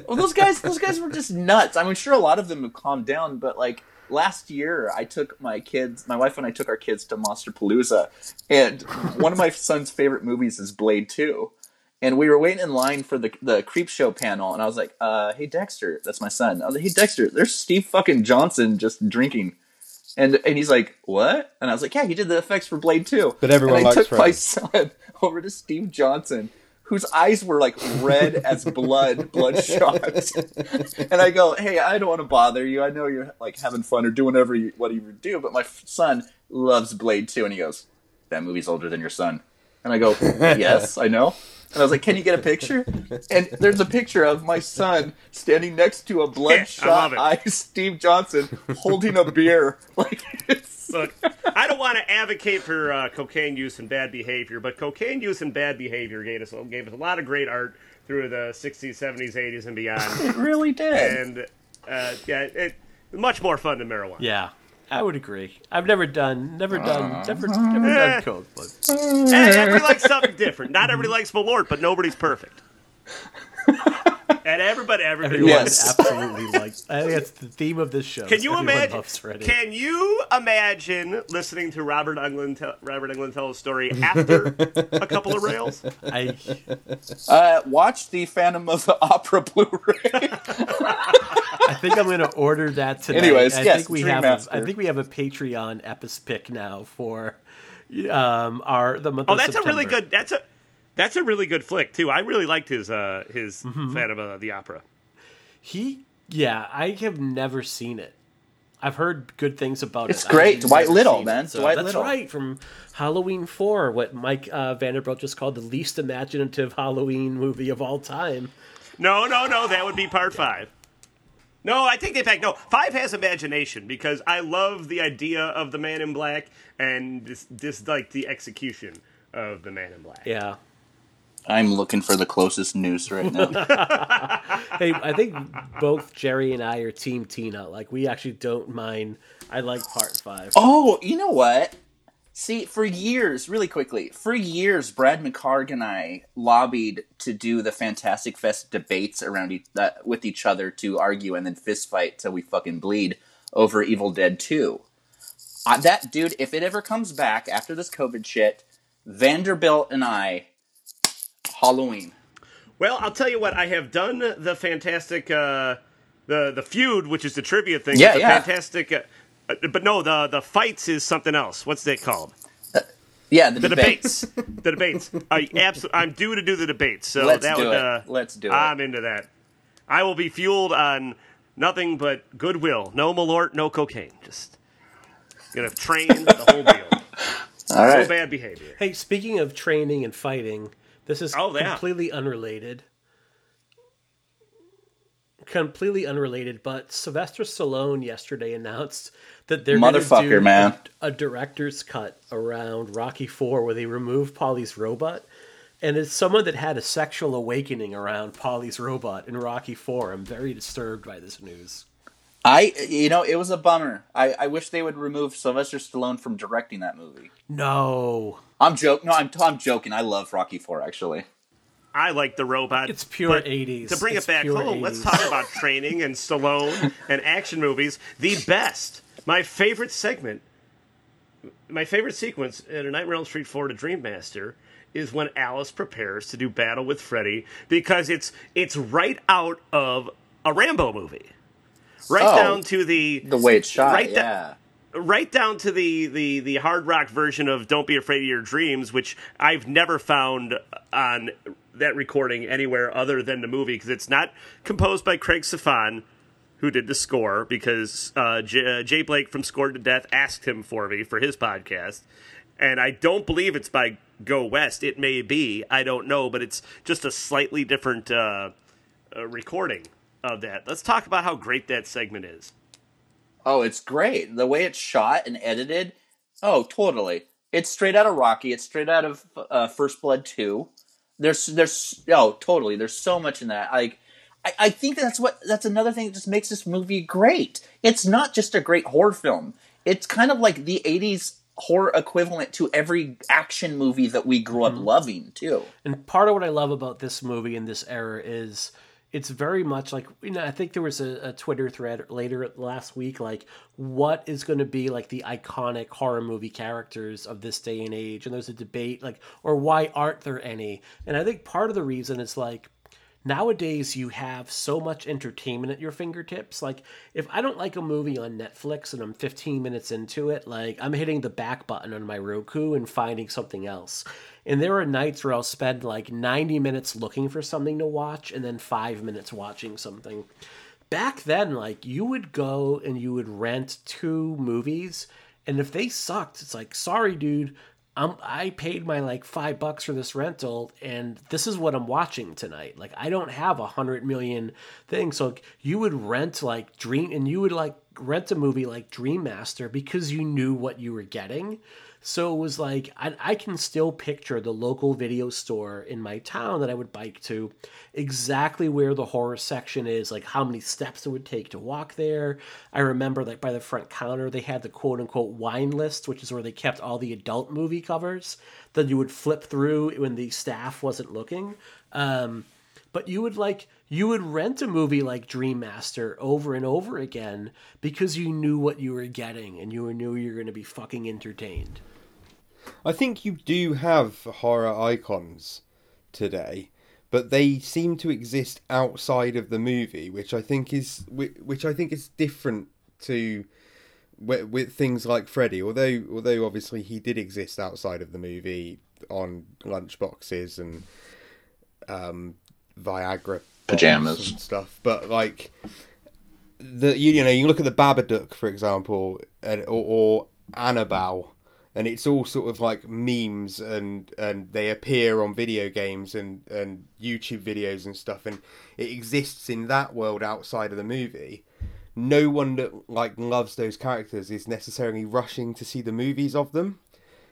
*laughs* well, those guys, those guys were just nuts. I'm sure a lot of them have calmed down, but like last year, I took my kids, my wife and I took our kids to Monster Palooza, and one of my son's favorite movies is Blade Two. And we were waiting in line for the the creep show panel, and I was like, uh, "Hey Dexter, that's my son." I was like, "Hey Dexter, there's Steve fucking Johnson just drinking," and and he's like, "What?" And I was like, "Yeah, he did the effects for Blade Two." But everyone and I likes took my son *laughs* over to Steve Johnson, whose eyes were like red as blood, bloodshot. and I go, "Hey, I don't want to bother you. I know you're like having fun or doing whatever you, you do, but my son loves Blade Two, and he goes, "That movie's older than your son." And I go, "Yes, I know." And I was like, "Can you get a picture?" And there's a picture of my son standing next to a bloodshot *laughs* it. eye Steve Johnson holding a beer. *laughs* Like, it's, Look, I don't want to advocate for uh, cocaine use and bad behavior, but cocaine use and bad behavior gave us gave us a lot of great art through the '60s, '70s, '80s, and beyond. *laughs* it really did. and uh, yeah, it much more fun than marijuana. yeah, I would agree. I've never done, never done, never, never Eh. done *laughs* coke, but Hey, everybody likes something different. Not everybody likes Malort, but nobody's perfect. *laughs* and everybody, everybody. everyone Yes. absolutely likes. I think that's the theme of this show. Can you imagine? Can you imagine listening to Robert Englund tell, Robert Englund tell a story after a couple of rails? *laughs* I, Uh, watch the Phantom of the Opera Blu-ray. I think I'm going to order that tonight. Anyways, I yes, think we Dream have. A, Master. I think we have a Patreon epispic now for um our the month. Oh, of that's a really good. That's a that's a really good flick too. I really liked his uh his Mm-hmm. Phantom of the Opera. He, yeah, I have never seen it. I've heard good things about It's it. It's great. Dwight Little, seen man. it. Dwight that's Little. right from Halloween Four, what Mike uh, Vanderbilt just called the least imaginative Halloween movie of all time. No, no, no. That would be part five. No, I take that back. No, five has imagination because I love the idea of the Man in Black and dis- dislike the execution of the Man in Black. Yeah. I'm looking for the closest noose right now. *laughs* Hey, I think both Jerry and I are Team Tina. Like we actually don't mind. I like part five. oh, you know what? See, for years, really quickly, for years, Brad McCarg and I lobbied to do the Fantastic Fest debates around each, uh, with each other to argue and then fist fight till we fucking bleed over Evil Dead 2. Uh, that dude, if it ever comes back after this COVID shit, Vanderbilt and I, Halloween. Well, I'll tell you what. I have done the fantastic, uh, the the feud, which is the trivia thing. Yeah, the yeah. Fantastic, uh, uh, but no, the the fights is something else. What's that called? Yeah, the, The debates. debates. the debates. I absolutely. I'm due to do the debates. So Let's that do would. it. Uh, Let's do it. I'm into that. I will be fueled on nothing but goodwill. No malort, no cocaine. Just gonna train the whole deal. *laughs* All No right. bad behavior. Hey, speaking of training and fighting, this is Oh, yeah. completely unrelated. completely unrelated, but Sylvester Stallone yesterday announced that they're going to Motherfucker, do man. A, a director's cut around Rocky Four, where they remove Paulie's robot. And as someone that had a sexual awakening around Paulie's robot in Rocky Four, I'm very disturbed by this news. I, you know, it was a bummer. I, I wish they would remove Sylvester Stallone from directing that movie. No, I'm joking. No, I'm, I'm joking. I love Rocky Four actually. I like the robot. It's pure but 80s. To bring It's it back pure home, let's talk about training and Stallone and action movies. The best, my favorite segment, my favorite sequence in A Nightmare on Elm Street 4 to Dream Master is when Alice prepares to do battle with Freddy because it's it's right out of a Rambo movie. Right Oh, down to the The way it's shot, Right da- yeah. Right down to the, the the hard rock version of "Don't Be Afraid of Your Dreams," which I've never found on that recording anywhere other than the movie because it's not composed by Craig Safan, who did the score because uh, J- uh, Jay Blake from Scored to Death asked him for me for his podcast, and I don't believe it's by Go West. It may be, I don't know, but it's just a slightly different uh, uh, recording of that. Let's talk about how great that segment is. Oh, it's great. The way it's shot and edited. Oh, totally. It's straight out of Rocky. It's straight out of uh, First Blood Two. There's, there's, oh, totally. There's so much in that. Like, I, I think that's what that's another thing that just makes this movie great. It's not just a great horror film. It's kind of like the '80s horror equivalent to every action movie that we grew up loving too. And part of what I love about this movie in this era is it's very much like you know I think there was a, a Twitter thread later last week like what is going to be like the iconic horror movie characters of this day and age? And there's a debate like or why aren't there any? And I think part of the reason is like nowadays you have so much entertainment at your fingertips. Like if i don't like a movie on netflix and i'm 15 minutes into it like i'm hitting the back button on my roku and finding something else. And there are nights where i'll spend like 90 minutes looking for something to watch and then five minutes watching something. Back then like you would go and you would rent two movies and if they sucked it's like sorry dude I'm, I paid my like five bucks for this rental, and this is what I'm watching tonight. Like, I don't have a hundred million things. So you would rent like Dream, and you would like rent a movie like Dream Master because you knew what you were getting. So it was like I, I can still picture the local video store in my town that I would bike to, exactly where the horror section is, like how many steps it would take to walk there. I remember like by the front counter they had the quote unquote wine list, which is where they kept all the adult movie covers that you would flip through when the staff wasn't looking. Um, but you would like you would rent a movie like Dream Master over and over again because you knew what you were getting and you knew you were going to be fucking entertained. I think you do have horror icons today, but they seem to exist outside of the movie, which I think is which I think is different to with, with things like Freddy. Although although obviously he did exist outside of the movie on lunchboxes and um, Viagra Pajamas. and stuff, but like the you, you know you look at the Babadook for example, and, or, or Annabelle, and it's all sort of like memes and and they appear on video games and and YouTube videos and stuff, and it exists in that world outside of the movie. No one that like loves those characters is necessarily rushing to see the movies of them.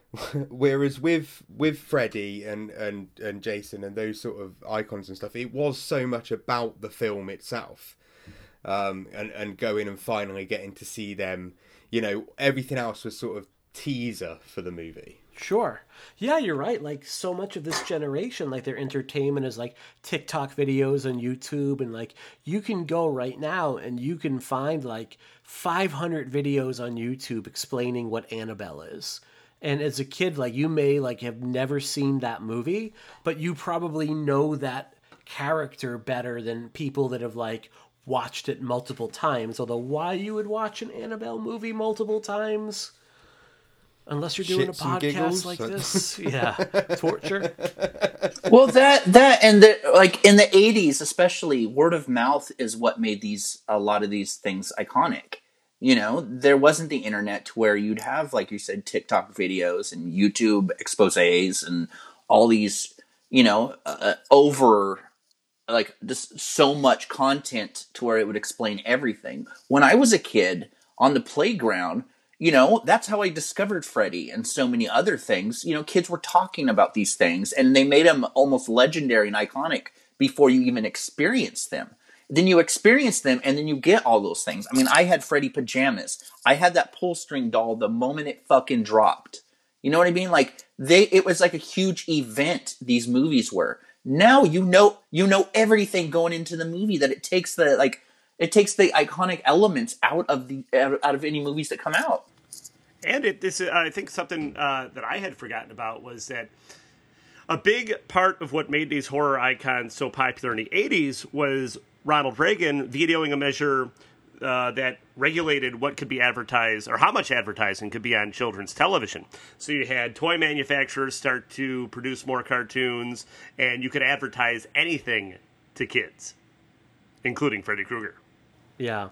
*laughs* Whereas with with Freddy and, and and Jason and those sort of icons and stuff, it was so much about the film itself, um, and and going and finally getting to see them. You know, everything else was sort of teaser for the movie. Sure. Yeah, you're right. Like so much of this generation, like their entertainment is like TikTok videos on YouTube and like you can go right now and you can find like 500 videos on YouTube explaining what Annabelle is. And as a kid, like you may like have never seen that movie, but you probably know that character better than people that have like watched it multiple times. Although why you would watch an Annabelle movie multiple times? Unless you're doing Shits a and giggles. podcast like this, *laughs* yeah, torture. *laughs* well that that and the like in the 80s especially word of mouth is what made these a lot of these things iconic you know there wasn't the internet to where you'd have like you said tiktok videos and youtube exposés and all these you know uh, over like just so much content to where it would explain everything. When I was a kid on the playground, you know, that's how I discovered Freddy and so many other things. You know, kids were talking about these things and they made them almost legendary and iconic before you even experience them. Then you experience them and then you get all those things. I mean, I had Freddy pajamas. I had that pull string doll the moment it fucking dropped. You know what I mean? Like they it was like a huge event these movies were. Now you know you know everything going into the movie that it takes the like it takes the iconic elements out of the out of any movies that come out. And it this is, I think something uh, that I had forgotten about was that a big part of what made these horror icons so popular in the 80s was Ronald Reagan vetoing a measure uh, that regulated what could be advertised or how much advertising could be on children's television. So you had toy manufacturers start to produce more cartoons, and you could advertise anything to kids, including Freddy Krueger. Yeah.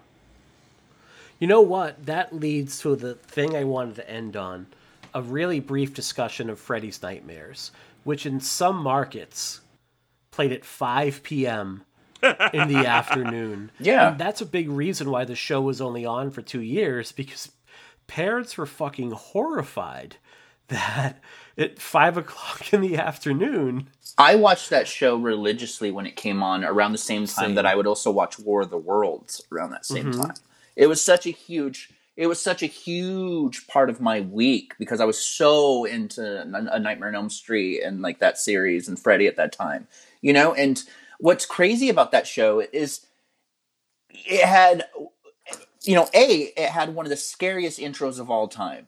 You know what? That leads to the thing I wanted to end on a really brief discussion of Freddy's Nightmares, which in some markets played at 5 p.m. in the *laughs* afternoon. Yeah. And that's a big reason why the show was only on for two years because parents were fucking horrified that at 5 o'clock in the afternoon. I watched that show religiously when it came on around the same time Same. that I would also watch War of the Worlds around that same Mhm. time. It was such a huge it was such a huge part of my week because I was so into A Nightmare on Elm Street and like that series and Freddy at that time. You know, and what's crazy about that show is it had you know, A, it had one of the scariest intros of all time.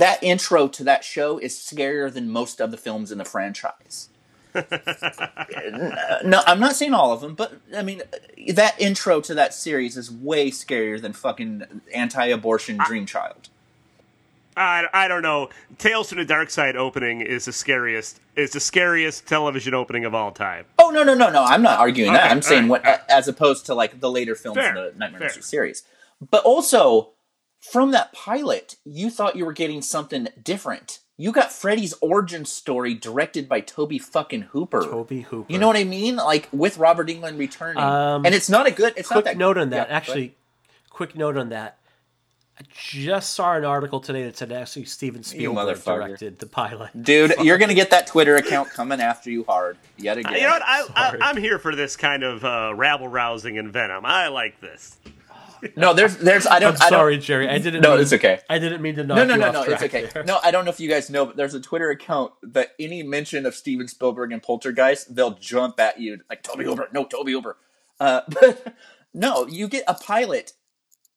That intro to that show is scarier than most of the films in the franchise. *laughs* no, I'm not saying all of them, but I mean that intro to that series is way scarier than fucking anti-abortion Dream Child. I, I don't know. Tales from the Dark Side opening is the scariest. Is the scariest television opening of all time. Oh no no no no! I'm not arguing that. I'm saying all what as opposed to like the later films Fair, in the Nightmare on Elm fair. Street series. But also from that pilot, you thought you were getting something different. You got Freddy's origin story directed by Tobe fucking Hooper. Tobe Hooper. You know what I mean? Like with Robert Englund returning, Um, and it's not a good. It's quick not that note on that. go ahead. Actually, quick note on that. I just saw an article today that said actually Steven Spielberg directed the pilot. dude, you're gonna get that Twitter account coming after you hard yet again. You know what? I, I, I'm here for this kind of uh, rabble rousing and venom. I like this. No, there's there's I I'm don't. I don't- sorry, Jerry. I didn't. No, mean, it's okay. I didn't mean to knock No, no, no, no. It's okay. there. No, I don't know if you guys know, but there's a Twitter account that any mention of Steven Spielberg and Poltergeist, they'll jump at you like Tobe Hooper. No, Tobe Hooper. Uh, *laughs* but no, you get a pilot,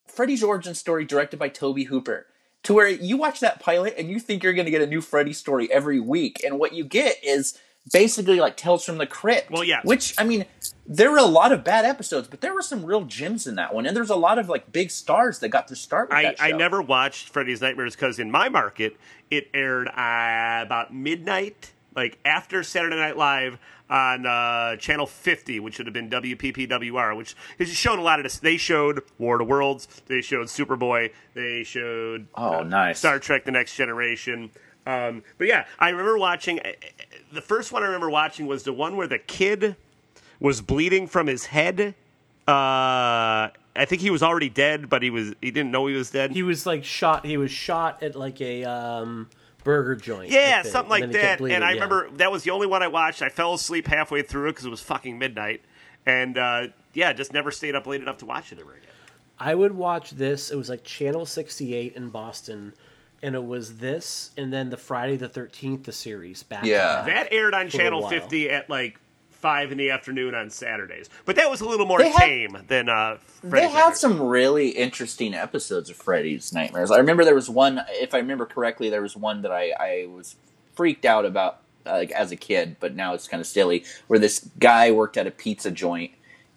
Freddy's origin story directed by Tobe Hooper, to where you watch that pilot and you think you're going to get a new Freddy story every week, and what you get is basically like Tales from the Crypt. Well, yeah. Which I mean, there were a lot of bad episodes, but there were some real gems in that one, and there's a lot of like big stars that got to start with I. I never watched Freddy's Nightmares because in my market it aired uh, about midnight, like after Saturday Night Live on uh, channel 50, which would have been WPWR, which is shown a lot of this. They showed War of the Worlds, they showed Superboy, they showed Oh, uh, nice. Star Trek: The Next Generation. Um, but yeah, I remember watching. The first one I remember watching was the one where the kid was bleeding from his head. Uh, I think he was already dead, but he was he didn't know he was dead. He was like shot. He was shot at like a um, burger joint. Yeah, something like kept that. and I yeah. remember that was the only one I watched. I fell asleep halfway through it because it was fucking midnight, and uh, yeah, just never stayed up late enough to watch it ever again. I would watch this. It was like Channel 68 in Boston and it was this, and then the Friday the Thirteenth the series back. Yeah. back That aired on Channel 50 at like five in the afternoon on Saturdays, but that was a little more They have- tame than uh. They Freddy's had Nightmare. some really interesting episodes of Freddy's Nightmares. I remember there was one, if I remember correctly, there was one that I, I was freaked out about uh, like as a kid, but now it's kind of silly, where this guy worked at a pizza joint.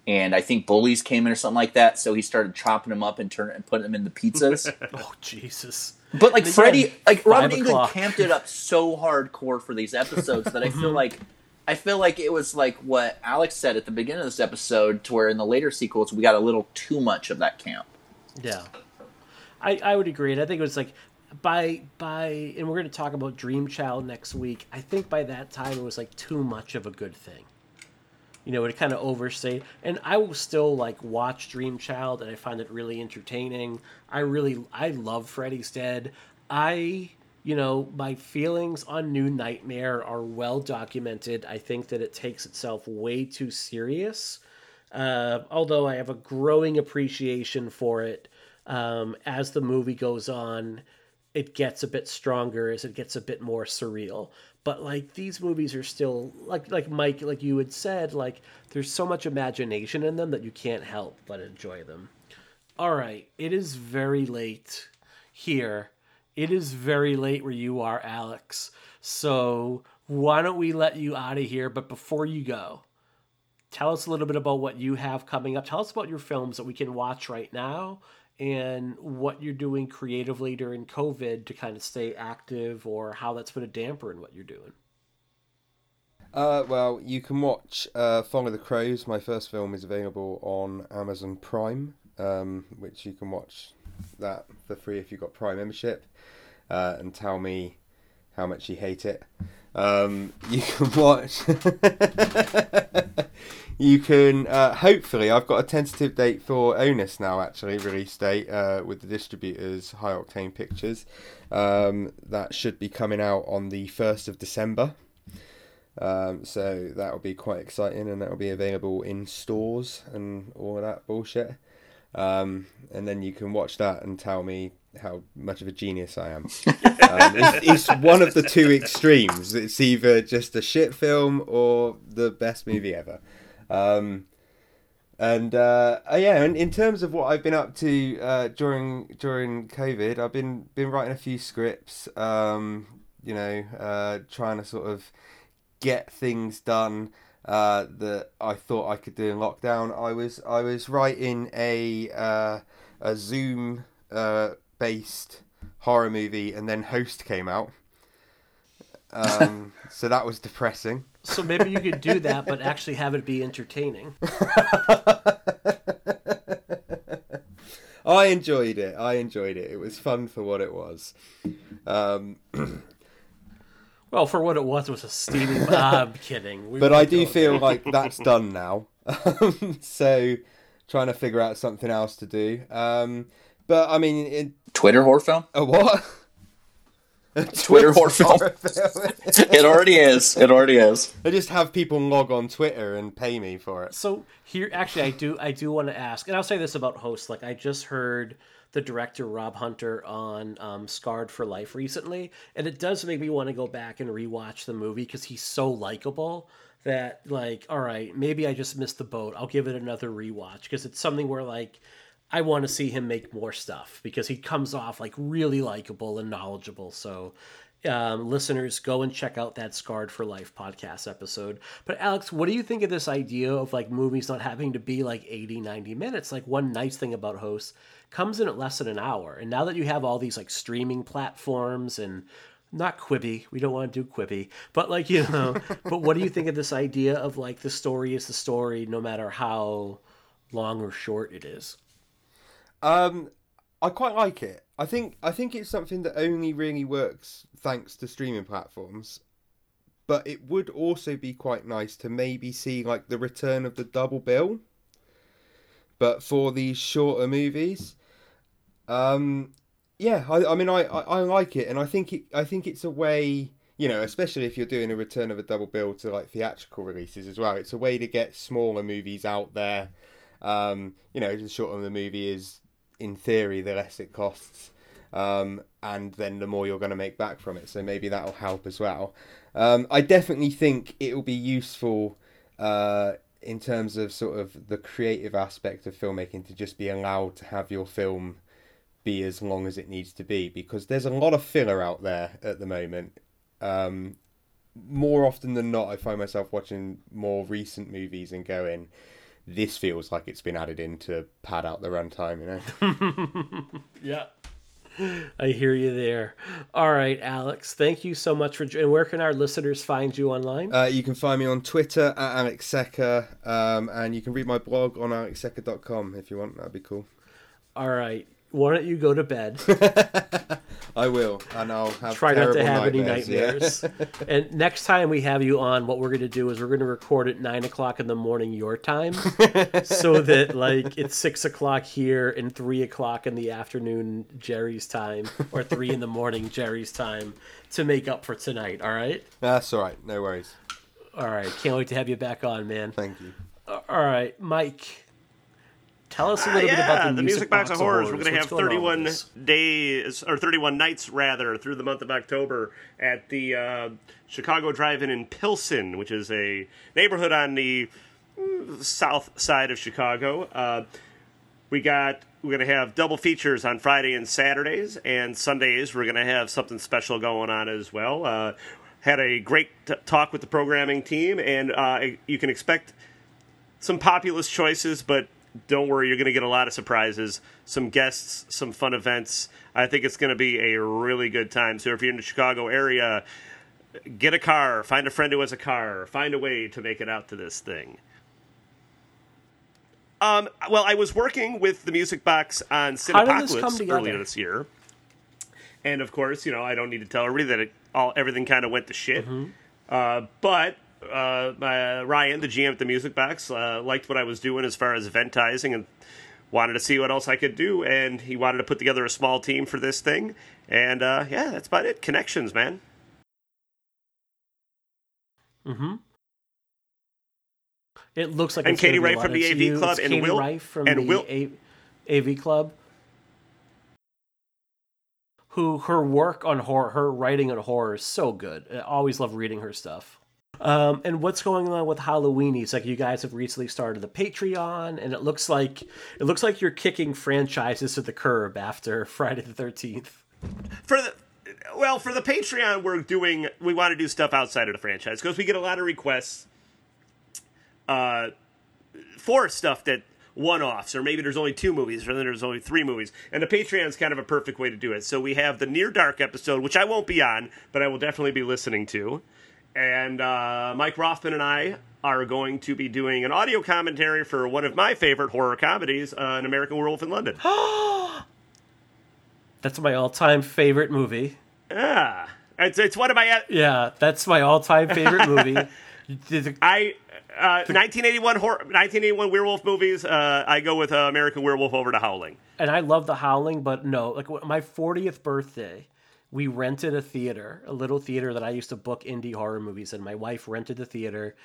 And I think bullies came in or something like that, so he started chopping them up and turning and putting them in the pizzas. *laughs* Oh Jesus! But like Freddy, like Robert Englund o'clock. camped it up so hardcore for these episodes that I feel mm-hmm. like I feel like it was like what Alex said at the beginning of this episode, to where in the later sequels we got a little too much of that camp. Yeah, I I would agree, and I think it was like by by, and we're going to talk about Dream Child next week. I think by that time it was like too much of a good thing. You know, it kind of overstayed, and I will still like watch Dream Child, and I find it really entertaining. I really I love Freddy's Dead. I you know my feelings on New Nightmare are well documented. I think that it takes itself way too serious. Uh, although I have a growing appreciation for it um, as the movie goes on, it gets a bit stronger as it gets a bit more surreal. But like these movies are still like like Mike, like you had said, like there's so much imagination in them that you can't help but enjoy them. All right, it is very late here. It is very late where you are, Alex. So why don't we let you out of here? But before you go, tell us a little bit about what you have coming up. Tell us about your films that we can watch right now and what you're doing creatively during COVID to kind of stay active or how that's put a damper in what you're doing. Uh, well, you can watch uh, Follow the Crows. My first film is available on Amazon Prime, um, which you can watch that for free if you've got Prime membership, uh, and tell me how much you hate it. Um, you can watch. you can uh, hopefully. I've got a tentative date for Onus now. Actually, release date uh, with the distributors High Octane Pictures. Um, that should be coming out on the first of December. Um, so that will be quite exciting, and that will be available in stores and all that bullshit. Um, and then you can watch that and tell me how much of a genius I am. *laughs* um, it's, it's one of the two extremes. It's either just a shit film or the best movie ever. Um, and uh, uh, yeah, and in terms of what I've been up to uh, during during COVID, I've been been writing a few scripts. Um, you know, uh, trying to sort of get things done uh, that I thought I could do in lockdown. I was I was writing a uh, a Zoom uh, based horror movie, and then Host came out. Um, *laughs* so that was depressing. So maybe you could do *laughs* that, but actually have it be entertaining. *laughs* I enjoyed it. I enjoyed it. It was fun for what it was. Um, *clears throat* Well, for what it was, it was a steaming. *laughs* I'm kidding. We but I do go feel like that's done now. *laughs* so trying to figure out something else to do. Um, but I mean, it, Twitter horror film? a what? A *laughs* Twitter horror film. film. It already is. It already is. I just have people log on Twitter and pay me for it. So here, actually, I do, I do want to ask, and I'll say this about hosts. Like I just heard the director Rob Hunter on um, Scarred for Life recently, and it does make me want to go back and rewatch the movie because he's so likable that, like, all right, maybe I just missed the boat. I'll give it another rewatch because it's something where like. I want to see him make more stuff because he comes off like really likable and knowledgeable. So, um, listeners, go and check out that Scarred for Life podcast episode. But, Alex, what do you think of this idea of like movies not having to be like 80, 90 minutes? Like, one nice thing about hosts comes in at less than an hour. And now that you have all these like streaming platforms and not Quibi, we don't want to do Quibi, but like, you know, *laughs* but what do you think of this idea of like the story is the story no matter how long or short it is? Um, I quite like it. I think I think it's something that only really works thanks to streaming platforms. But it would also be quite nice to maybe see like the return of the double bill. But for these shorter movies, um, yeah, I, I mean I, I, I like it, and I think it I think it's a way you know, especially if you're doing a return of a double bill to like theatrical releases as well. It's a way to get smaller movies out there. Um, you know, the shorter the movie is, in theory, the less it costs. um, and then the more you're going to make back from it. So maybe that'll help as well. Um, I definitely think it will be useful uh, in terms of sort of the creative aspect of filmmaking to just be allowed to have your film be as long as it needs to be because there's a lot of filler out there at the moment. Um, more often than not, I find myself watching more recent movies and going, this feels like it's been added in to pad out the runtime, you know? *laughs* yeah. *laughs* I hear you there. All right, Alex, thank you so much for. And where can our listeners find you online? Uh, you can find me on Twitter at Alex Secker, um, and you can read my blog on alexsecker.com if you want. That'd be cool. All right why don't you go to bed? *laughs* I will, and I'll have try not to have nightmares, any nightmares. Yeah. *laughs* and next time we have you on, what we're going to do is we're going to record at nine o'clock in the morning your time, *laughs* so that like it's six o'clock here and three o'clock in the afternoon Jerry's time, or three in the morning Jerry's time, to make up for tonight. All right. That's all right. No worries. All right. Can't wait to have you back on, man. Thank you. All right, Mike. Tell us a little uh, yeah, bit about the, the music, box, box of horrors. horrors. We're going to have 31 days or 31 nights rather through the month of October at the uh, Chicago Drive-In in Pilsen, which is a neighborhood on the mm, south side of Chicago. Uh, we got we're going to have double features on Friday and Saturdays, and Sundays we're going to have something special going on as well. Uh, had a great t- talk with the programming team, and uh, you can expect some populist choices, but don't worry, you're going to get a lot of surprises, some guests, some fun events. I think it's going to be a really good time. So if you're in the Chicago area, get a car, find a friend who has a car, find a way to make it out to this thing. Um, well, I was working with the Music Box on Cinepocalypse earlier this year, and of course, you know I don't need to tell everybody that it, all everything kind of went to shit. Mm-hmm. Uh, but uh, uh, Ryan, the GM at the Music Box, uh, liked what I was doing as far as eventizing and wanted to see what else I could do. And he wanted to put together a small team for this thing. And uh, yeah, that's about it. Connections, man. Mm-hmm. It looks like and Katie Rife from the AV you. Club it's and Katie Will Wright from and the Will. A- AV Club. Who her work on horror, her writing on horror is so good. I always love reading her stuff. Um, and what's going on with Halloweenies? Like you guys have recently started the Patreon, and it looks like it looks like you're kicking franchises to the curb after *laughs* Friday the Thirteenth. For the well, for the Patreon, we're doing we want to do stuff outside of the franchise because we get a lot of requests uh, for stuff that one-offs, or maybe there's only two movies, or then there's only three movies. And the Patreon is kind of a perfect way to do it. So we have the Near Dark episode, which I won't be on, but I will definitely be listening to and uh, Mike Roffman and I are going to be doing an audio commentary for one of my favorite horror comedies, uh, An American Werewolf in London. *gasps* that's my all-time favorite movie. Yeah, it's it's one of my yeah, that's my all-time favorite *laughs* movie. I uh, 1981 horror, 1981 werewolf movies. Uh, I go with uh, American Werewolf over to Howling. And I love the Howling, but no, like my 40th birthday we rented a theater, a little theater that I used to book indie horror movies in. My wife rented the theater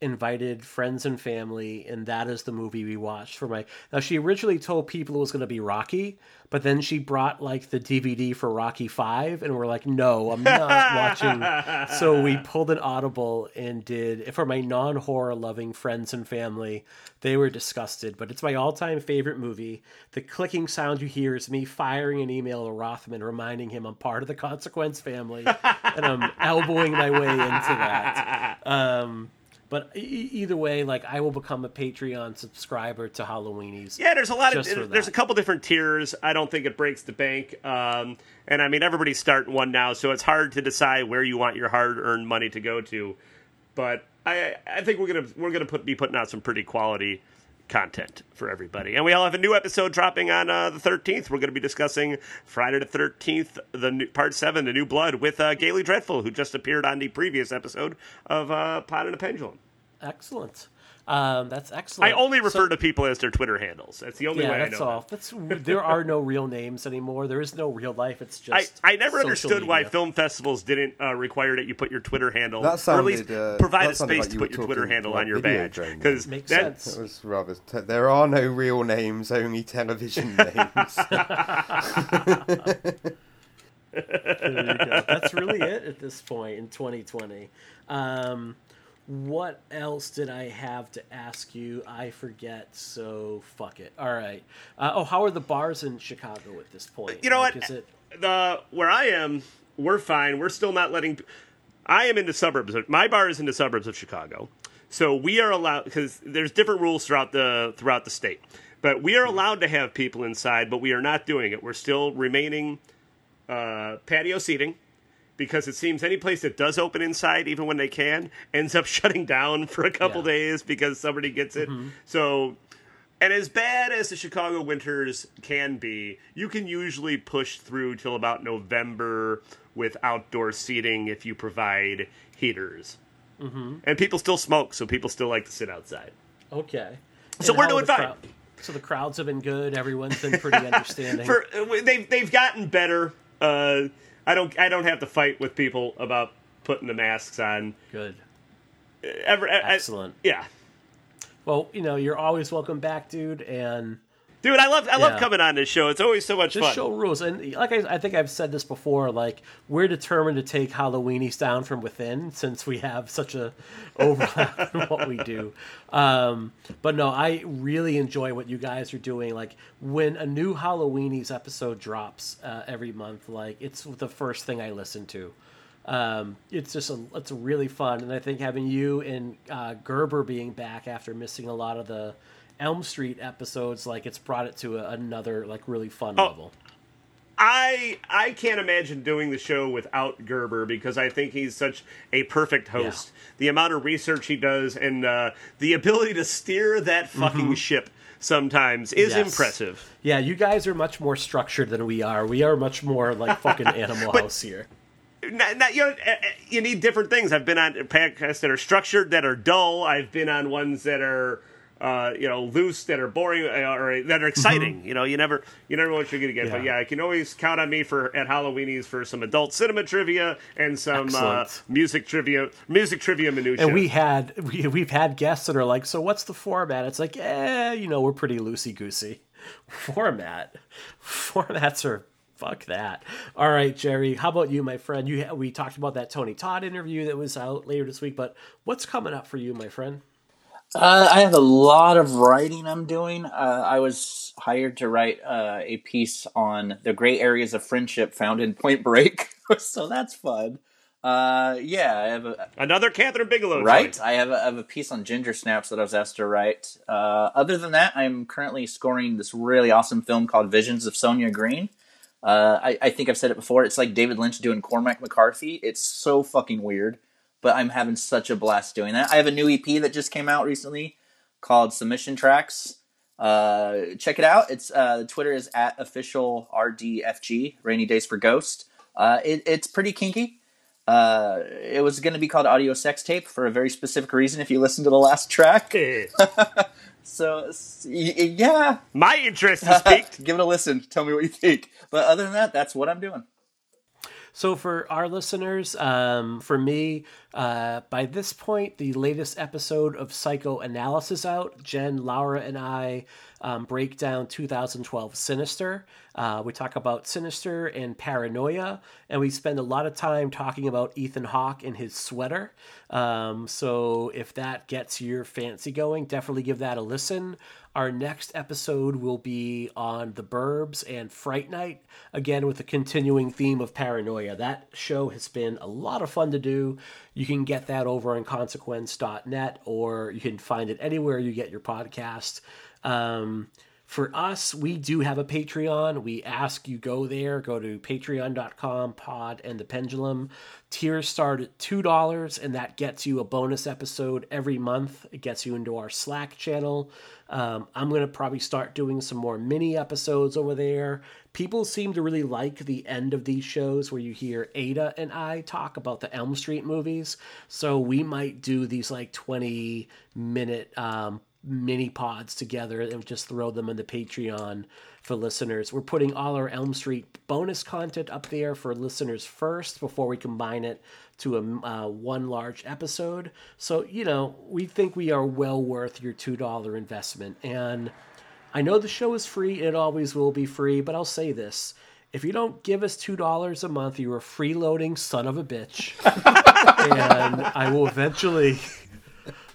invited friends and family, and that is the movie we watched for my. Now she originally told people it was going to be Rocky, but then she brought like the DVD for Rocky Five, and we're like, no, I'm not watching. So we *laughs* pulled an audible and did for my non-horror loving friends and family. They were disgusted, but it's my all-time favorite movie. The clicking sound you hear is me firing an email to Roffman, reminding him I'm part of the Consequence family, and I'm elbowing my way into that. *laughs* Um, but e- either way, like I will become a Patreon subscriber to Halloweenies. Yeah, there's a lot of there's a couple different tiers. I don't think it breaks the bank. Um, and I mean everybody's starting one now, so it's hard to decide where you want your hard-earned money to go to. But I I think we're gonna we're gonna put be putting out some pretty quality content for everybody. And we all have a new episode dropping on uh, the 13th. We're going to be discussing Friday the 13th, the new, part seven, the new blood with uh, Gayly Dreadful, who just appeared on the previous episode of uh, Pod and a Pendulum. Excellent. Um, that's excellent. I only So- refer to people as their Twitter handles. That's the only yeah, way I that's know. all. That's there are no real names anymore. There is no real life. It's just. I never social understood why film festivals didn't uh, require that you put your Twitter handle, That or at least uh, provide a space like to put your Twitter handle on your badge. Because Makes that, sense. That was rather. Te- there are no real names, only television *laughs* names. *laughs* *laughs* There you go. That's really it at this point in 2020. Um, what else did I have to ask you? I forget, so fuck it. All right. Uh, oh, how are the bars in Chicago at this point? You know Like, what? It the where I am, we're fine. We're still not letting. I am in the suburbs. Of, my bar is in the suburbs of Chicago, so we are allowed because there's different rules throughout the throughout the state. But we are allowed to have people inside, but we are not doing it. We're still remaining uh, patio seating because it seems any place that does open inside, even when they can, ends up *laughs* shutting down for a couple Yeah. days because somebody gets it. So, and as bad as the Chicago winters can be, you can usually push through till about November with outdoor seating if you provide heaters. Mm-hmm. And people still smoke, so people still like to sit outside. okay? So And we're doing fine. so the crowds have been good. Everyone's been pretty *laughs* understanding. For uh, they've they've gotten better. Uh, I don't I don't have to fight with people about putting the masks on. good. Ever, I- I- Excellent. yeah. Well, you know, you're always welcome back, dude. And Dude, I love I love Yeah. coming on this show. It's always so much This fun. show rules, and like I, I think I've said this before, like we're determined to take Halloweenies down from within, since we have such a overlap *laughs* in what we do. Um, but no, I really enjoy what you guys are doing. Like when a new Halloweenies episode drops uh, every month, like it's the first thing I listen to. Um, it's just a, it's really fun, and I think having you and uh, Gerber being back after missing a lot of the Elm Street episodes, like it's brought it to a, another like really fun Oh, level. I I can't imagine doing the show without Gerber because I think he's such a perfect host. The amount of research he does and uh, the ability to steer that fucking ship sometimes is Mm-hmm. Yes. impressive. Yeah, you guys are much more structured than we are. We are much more like *laughs* fucking Animal House here. Not, not- you, know, uh, uh, you need different things. I've been on podcasts that are structured, that are dull. I've been on ones that are, uh, you know, loose, that are boring, uh, or that are exciting. You know, you never, you never know what you're going to get. But Mm-hmm. Yeah. yeah, I can always count on me for at Halloweenies for some adult cinema trivia and some uh, music trivia, music trivia minutia. And we had we, we've had guests that are like, so what's the format? It's like, eh, you know, we're pretty loosey goosey. *laughs* Format, formats are fuck that. All right, Jerry, how about you, my friend? You we talked about that Tony Todd interview that was out later this week, but what's coming up for you, my friend? Uh, I have a lot of writing I'm doing. Uh, I was hired to write uh, a piece on the gray areas of friendship found in Point Break, *laughs* so that's fun. Uh, yeah, I have a, Another Kathryn Bigelow, right. joint. I have a, I have a piece on ginger snaps that I was asked to write. Uh, other than that, I'm currently scoring this really awesome film called Visions of Sonia Green. Uh, I, I think I've said it before. It's like David Lynch doing Cormac McCarthy. It's so fucking weird, but I'm having such a blast doing that. I have a new EP that just came out recently called Submission Tracks. Uh, check it out. It's uh, Twitter is at official RDFG Rainy Days for Ghost. Uh, it, it's pretty kinky. Uh, it was going to be called Audio Sex Tape for a very specific reason. If you listen to the last track, Eh. *laughs* so s- y- y- yeah, My interest is piqued. *laughs* give it a listen. Tell me what you think. But other than that, that's what I'm doing. So for our listeners, um, for me, uh, by this point, the latest episode of Psychoanalysis out. Jen, Laura, and I um, break down 2012 Sinister. Uh, we talk about Sinister and paranoia, and we spend a lot of time talking about Ethan Hawke and his sweater. Um, so if that gets your fancy going, definitely give that a listen. Our next episode will be on The Burbs and Fright Night, again with the continuing theme of paranoia. That show has been a lot of fun to do. You can get that over on consequence.net or you can find it anywhere you get your podcast. Um, for us, we do have a Patreon. We ask you go there, go to patreon.com, pod and the pendulum. Tiers start at $2, and that gets you a bonus episode every month. It gets you into our Slack channel. Um, I'm going to probably start doing some more mini episodes over there. People seem to really like the end of these shows where you hear Ada and I talk about the Elm Street movies. So we might do these like 20 minute um, mini pods together and just throw them in the Patreon for listeners. We're putting all our Elm Street bonus content up there for listeners first before we combine it to a uh, one large episode. So, you know, we think we are well worth your $2 investment. And I know the show is free, it always will be free, but I'll say this. If you don't give us $2 a month, you're a freeloading son of a bitch. *laughs* and I will eventually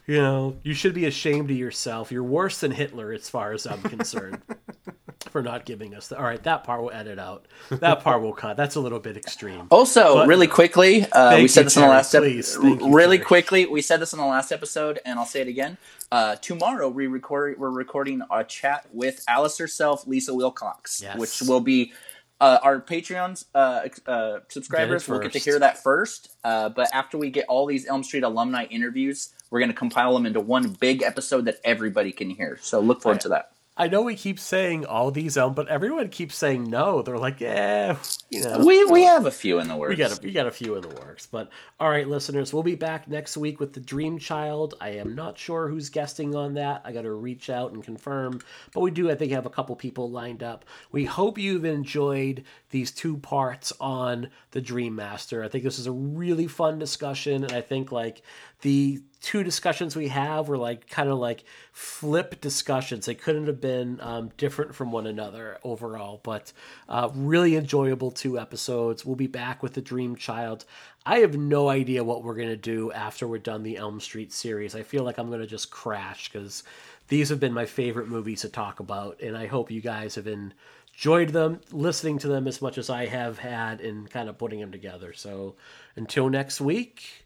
you know, you should be ashamed of yourself. You're worse than Hitler, as far as I'm concerned, *laughs* for not giving us. The, all right, that part we'll edit out. That part will cut. That's a little bit extreme. Also, But- really quickly, uh, we you, said this in the last episode. you, Really Terry. quickly, we said this in the last episode, and I'll say it again. Uh, tomorrow, we record. We're recording a chat with Alice herself, Lisa Wilcox, Yes. which will be. Uh, our Patreon's uh, uh, subscribers will get to hear that first. Uh, but after we get all these Elm Street alumni interviews, we're going to compile them into one big episode that everybody can hear. So look forward to that. I know we keep saying all these, um, but everyone keeps saying no. They're like, yeah, you know. We we have a few in the works. We got a, we got a few in the works, but all right, listeners, we'll be back next week with the Dream Child. I am not sure who's guesting on that. I got to reach out and confirm, but we do, I think, have a couple people lined up. We hope you've enjoyed these two parts on the Dream Master. I think this is a really fun discussion, and I think like the two discussions we have were like kind of like flip discussions. They couldn't have been um, different from one another overall, but uh, really enjoyable two episodes. We'll be back with the Dream Child. I have no idea what we're gonna do after we're done the Elm Street series. I feel like I'm gonna just crash because these have been my favorite movies to talk about, and I hope you guys have enjoyed them, listening to them as much as I have had in kind of putting them together. So until next week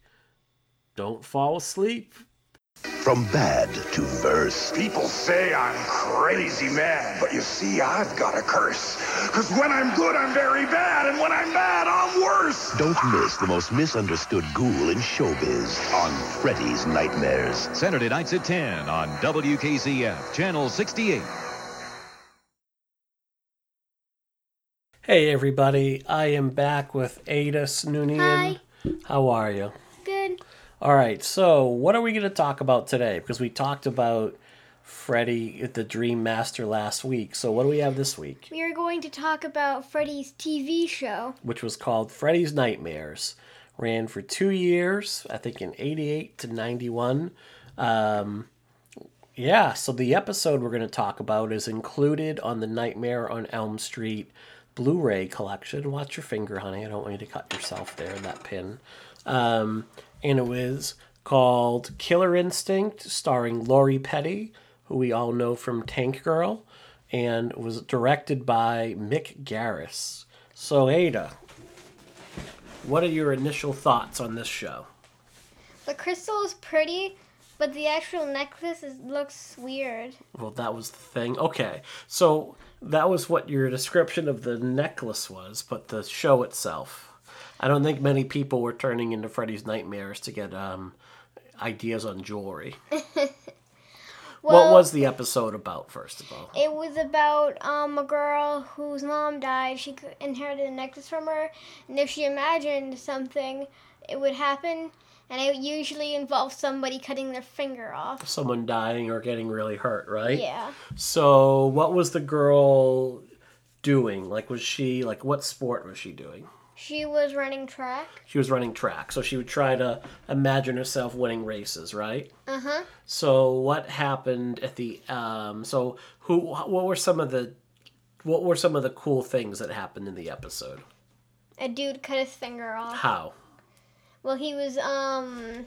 don't fall asleep. From bad to verse. People say I'm crazy mad, but you see, I've got a curse. Cause when I'm good, I'm very bad, and when I'm bad, I'm worse. Don't miss the most misunderstood ghoul in showbiz on Freddy's Nightmares. Saturday nights at 10 on WKZF, Channel 68. Hey everybody, I am back with Ada Snoonian. Hi. How are you? All right, so what are we going to talk about today? Because we talked about Freddy the Dream Master last week. So what do we have this week? We are going to talk about Freddy's TV show. Which was called Freddy's Nightmares. Ran for two years, I think in 88 to 91. Um, yeah, so the episode we're going to talk about is included on the Nightmare on Elm Street Blu ray collection. Watch your finger, honey. I don't want you to cut yourself there, in that pin. Um, and it was called Killer Instinct, starring Lori Petty, who we all know from Tank Girl, and was directed by Mick Garris. So, Ada, what are your initial thoughts on this show? The crystal is pretty, but the actual necklace is, looks weird. Well, that was the thing. Okay, so that was what your description of the necklace was, but the show itself. I don't think many people were turning into Freddy's Nightmares to get um, ideas on jewelry. *laughs* what was the episode about, first of all? It was about um, a girl whose mom died. She inherited a necklace from her, and if she imagined something, it would happen. And it usually involves somebody cutting their finger off. Someone dying or getting really hurt, right? Yeah. So, what was the girl doing? Like, was she, like, what sport was she doing? She was running track. She was running track, so she would try to imagine herself winning races, right? Uh huh. So what happened at the um so who what were some of the what were some of the cool things that happened in the episode? A dude cut his finger off. How? Well, he was um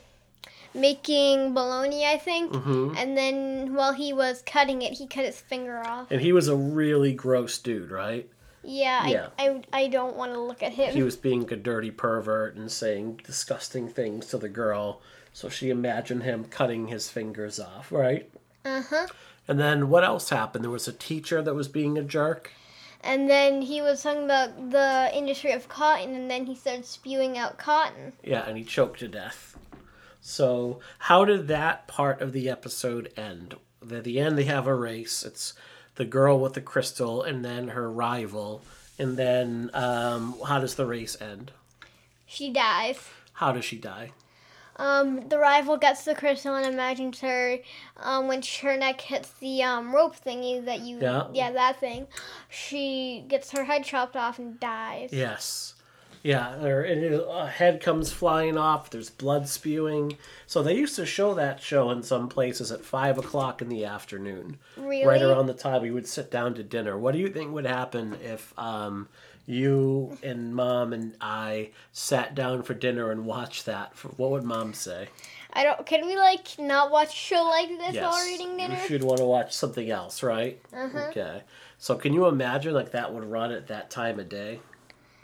making bologna, I think, Mhm. and then while he was cutting it, he cut his finger off. And he was a really gross dude, right? Yeah, Yeah. I, I, I don't want to look at him. He was being a dirty pervert and saying disgusting things to the girl, so she imagined him cutting his fingers off, right? Uh huh. And then what else happened? There was a teacher that was being a jerk. And then he was talking about the industry of cotton, and then he started spewing out cotton. Yeah, and he choked to death. So, how did that part of the episode end? At the end, they have a race. It's the girl with the crystal, and then her rival. And then, um, how does the race end? She dies. How does she die? Um, the rival gets the crystal and imagines her um, when her neck hits the um, rope thingy that you Yeah. that thing. She gets her head chopped off and dies. Yes. Yeah, her and a head comes flying off. There's blood spewing. So they used to show that show in some places at five o'clock in the afternoon, Really? right around the time we would sit down to dinner. What do you think would happen if um, you and mom and I sat down for dinner and watched that? What would mom say? I don't. Can we like not watch a show like this while eating dinner? you should want to watch something else, right? Uh-huh. Okay. So can you imagine like that would run at that time of day?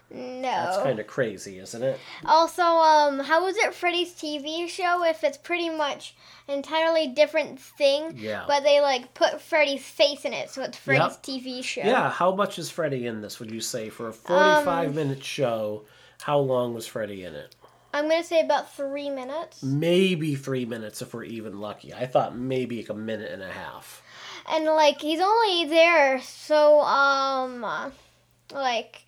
No. That's kind of crazy, isn't it? Also, um, how was it Freddy's TV show if it's pretty much an entirely different thing? Yeah. But they like put Freddy's face in it, so it's Freddy's Yep. TV show. Yeah, how much is Freddy in this, would you say? For a 45 Um, minute show, how long was Freddy in it? I'm gonna say about three minutes. Maybe three minutes if we're even lucky. I thought maybe like a minute and a half. and like he's only there so um like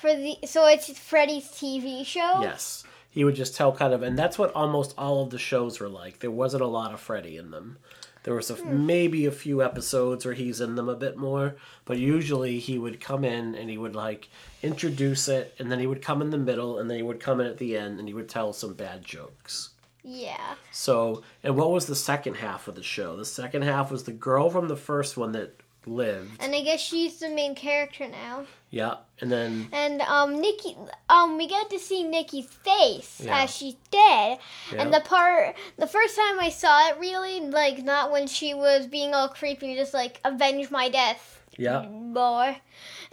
for the so it's Freddy's TV show. Yes. He would just tell kind of, and that's what almost all of the shows were like. There wasn't a lot of Freddy in them. There was a, Hmm. maybe a few episodes where he's in them a bit more, but usually he would come in and he would like introduce it, and then he would come in the middle, and then he would come in at the end, and he would tell some bad jokes. Yeah. So, and what was the second half of the show? The second half was the girl from the first one that lived. And I guess she's the main character now. Yeah, and then And um Nikki um we get to see Nikki's face Yeah. as she's dead. Yeah. And the part the first time I saw it really, like not when she was being all creepy, just like avenge my death. yeah, boy.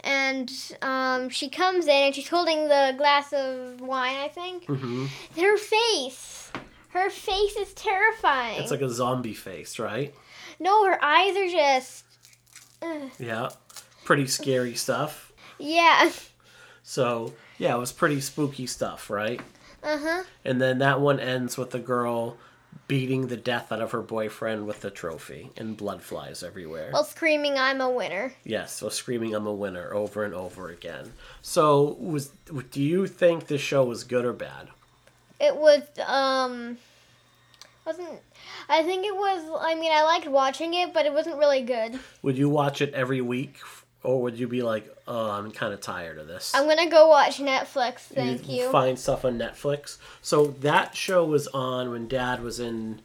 And um, she comes in and she's holding the glass of wine, I think. hmm Her face. Her face is terrifying. it's like a zombie face, right? no, her eyes are just. Ugh. Yeah, pretty scary stuff. Yeah. So yeah, it was pretty spooky stuff, right? Uh huh. And then that one ends with the girl beating the death out of her boyfriend with the trophy, and blood flies everywhere. While screaming, I'm a winner. Yes, so screaming I'm a winner over and over again. So was do you think this show was good or bad? It was, um. Wasn't. I think it was. I mean, I liked watching it, but it wasn't really good. Would you watch it every week, or would you be like, "Oh, I'm kind of tired of this"? I'm gonna go watch Netflix, thank you. Find stuff on Netflix. So that show was on when Dad was in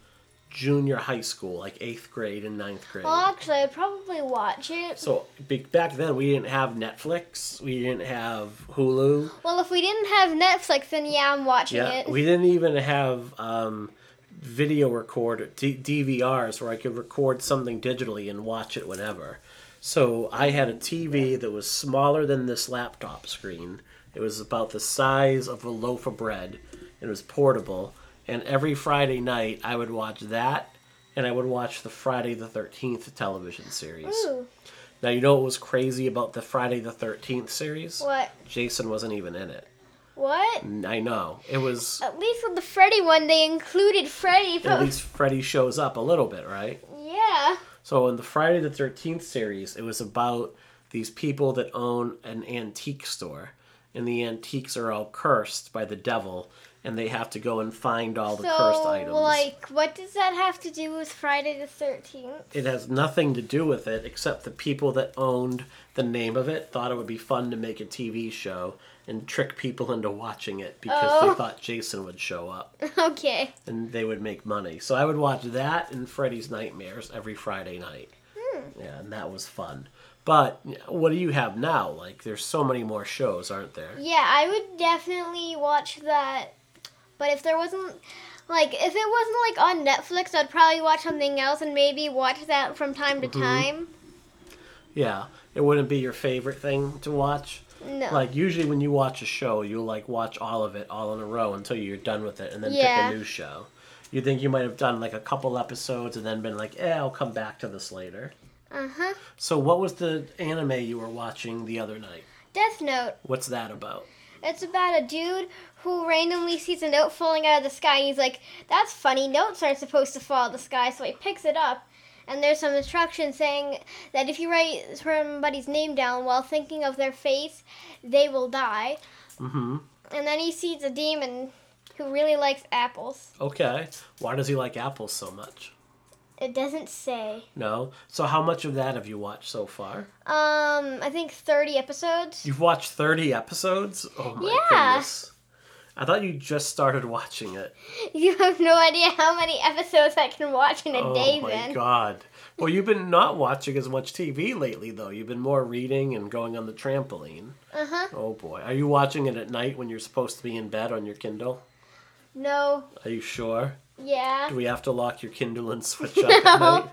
junior high school, like eighth grade and ninth grade. Well, actually, I'd probably watch it. So back then we didn't have Netflix, we didn't have Hulu. Well, if we didn't have Netflix, then yeah, I'm watching Yeah, it. we didn't even have um, video recorder D- DVRs where I could record something digitally and watch it whenever. So I had a TV that was smaller than this laptop screen. It was about the size of a loaf of bread. It was portable, and every Friday night I would watch that, and I would watch the Friday the Thirteenth television series. Ooh, Now you know what was crazy about the Friday the Thirteenth series? what? Jason wasn't even in it. What? I know it was. At least with the Freddy one, they included Freddy. at least Freddy shows up a little bit, right? yeah. So in the Friday the 13th series, it was about these people that own an antique store, and the antiques are all cursed by the devil, and they have to go and find all the cursed So, items. like, what does that have to do with Friday the Thirteenth? it has nothing to do with it except the people that owned the name of it thought it would be fun to make a TV show and trick people into watching it because Oh. they thought Jason would show up. *laughs* okay. and they would make money. So I would watch that and Freddy's Nightmares every Friday night. Hmm. Yeah, and that was fun. But what do you have now? Like, there's so many more shows, aren't there? Yeah, I would definitely watch that. But if there wasn't, like, if it wasn't like on Netflix, I'd probably watch something else and maybe watch that from time to Mhm. time. Yeah, it wouldn't be your favorite thing to watch. No. Like usually when you watch a show, you'll like watch all of it all in a row until you're done with it, and then Yeah. pick a new show. You think you might have done like a couple episodes and then been like, eh, I'll come back to this later. Uh huh. So, what was the anime you were watching the other night? Death Note. What's that about? It's about a dude who randomly sees a note falling out of the sky and he's like, That's funny, notes aren't supposed to fall out of the sky, so he picks it up. And there's some instructions saying that if you write somebody's name down while thinking of their face, they will die. Mm-hmm. And then he sees a demon who really likes apples. Okay. Why does he like apples so much? It doesn't say. No. So, how much of that have you watched so far? Um, I think 30 episodes. You've watched 30 episodes? Oh my Yeah. goodness. I thought you just started watching it. *laughs* You have no idea how many episodes I can watch in a oh day my then. god. Well, you've been not watching as much TV lately, though. You've been more reading and going on the trampoline. Uh huh. Oh boy. Are you watching it at night when you're supposed to be in bed on your Kindle? No. Are you sure? Yeah. Do we have to lock your Kindle and switch *laughs* up at night?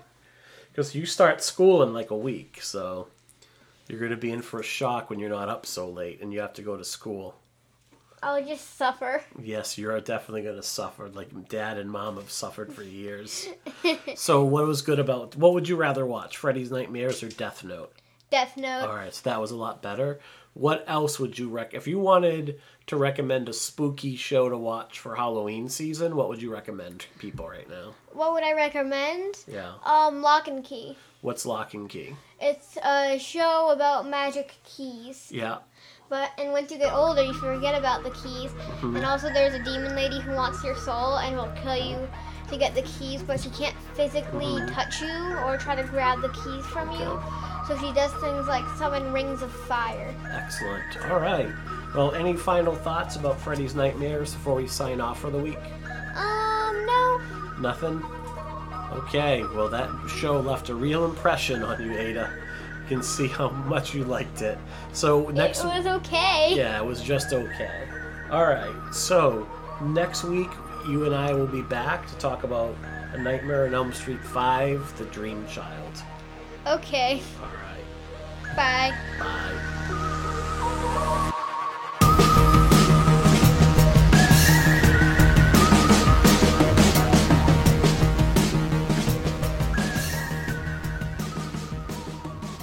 Because you start school in like a week, so you're going to be in for a shock when you're not up so late and you have to go to school. I'll just suffer. Yes, you're definitely going to suffer. Like dad and mom have suffered for years. *laughs* so, what was good about what would you rather watch, Freddy's Nightmares or Death Note? Death Note. All right, so that was a lot better. What else would you rec? If you wanted to recommend a spooky show to watch for Halloween season, what would you recommend people right now? What would I recommend? Yeah. Um, Locke and Key. What's Locke and Key? It's a show about magic keys. Yeah. But and once you get older, you forget about the keys. Mhm. And also, there's a demon lady who wants your soul and will kill you to get the keys, but she can't physically Mhm. touch you or try to grab the keys from you. So she does things like summon rings of fire. Excellent. All right. Well, any final thoughts about Freddy's Nightmares before we sign off for the week? Um, no. Nothing? Okay, well, that show left a real impression on you, Ada. You can see how much you liked it. So, next it was okay. Yeah, it was just okay. All right, so next week, you and I will be back to talk about A Nightmare on Elm Street 5 The Dream Child. Okay. Bye. Bye.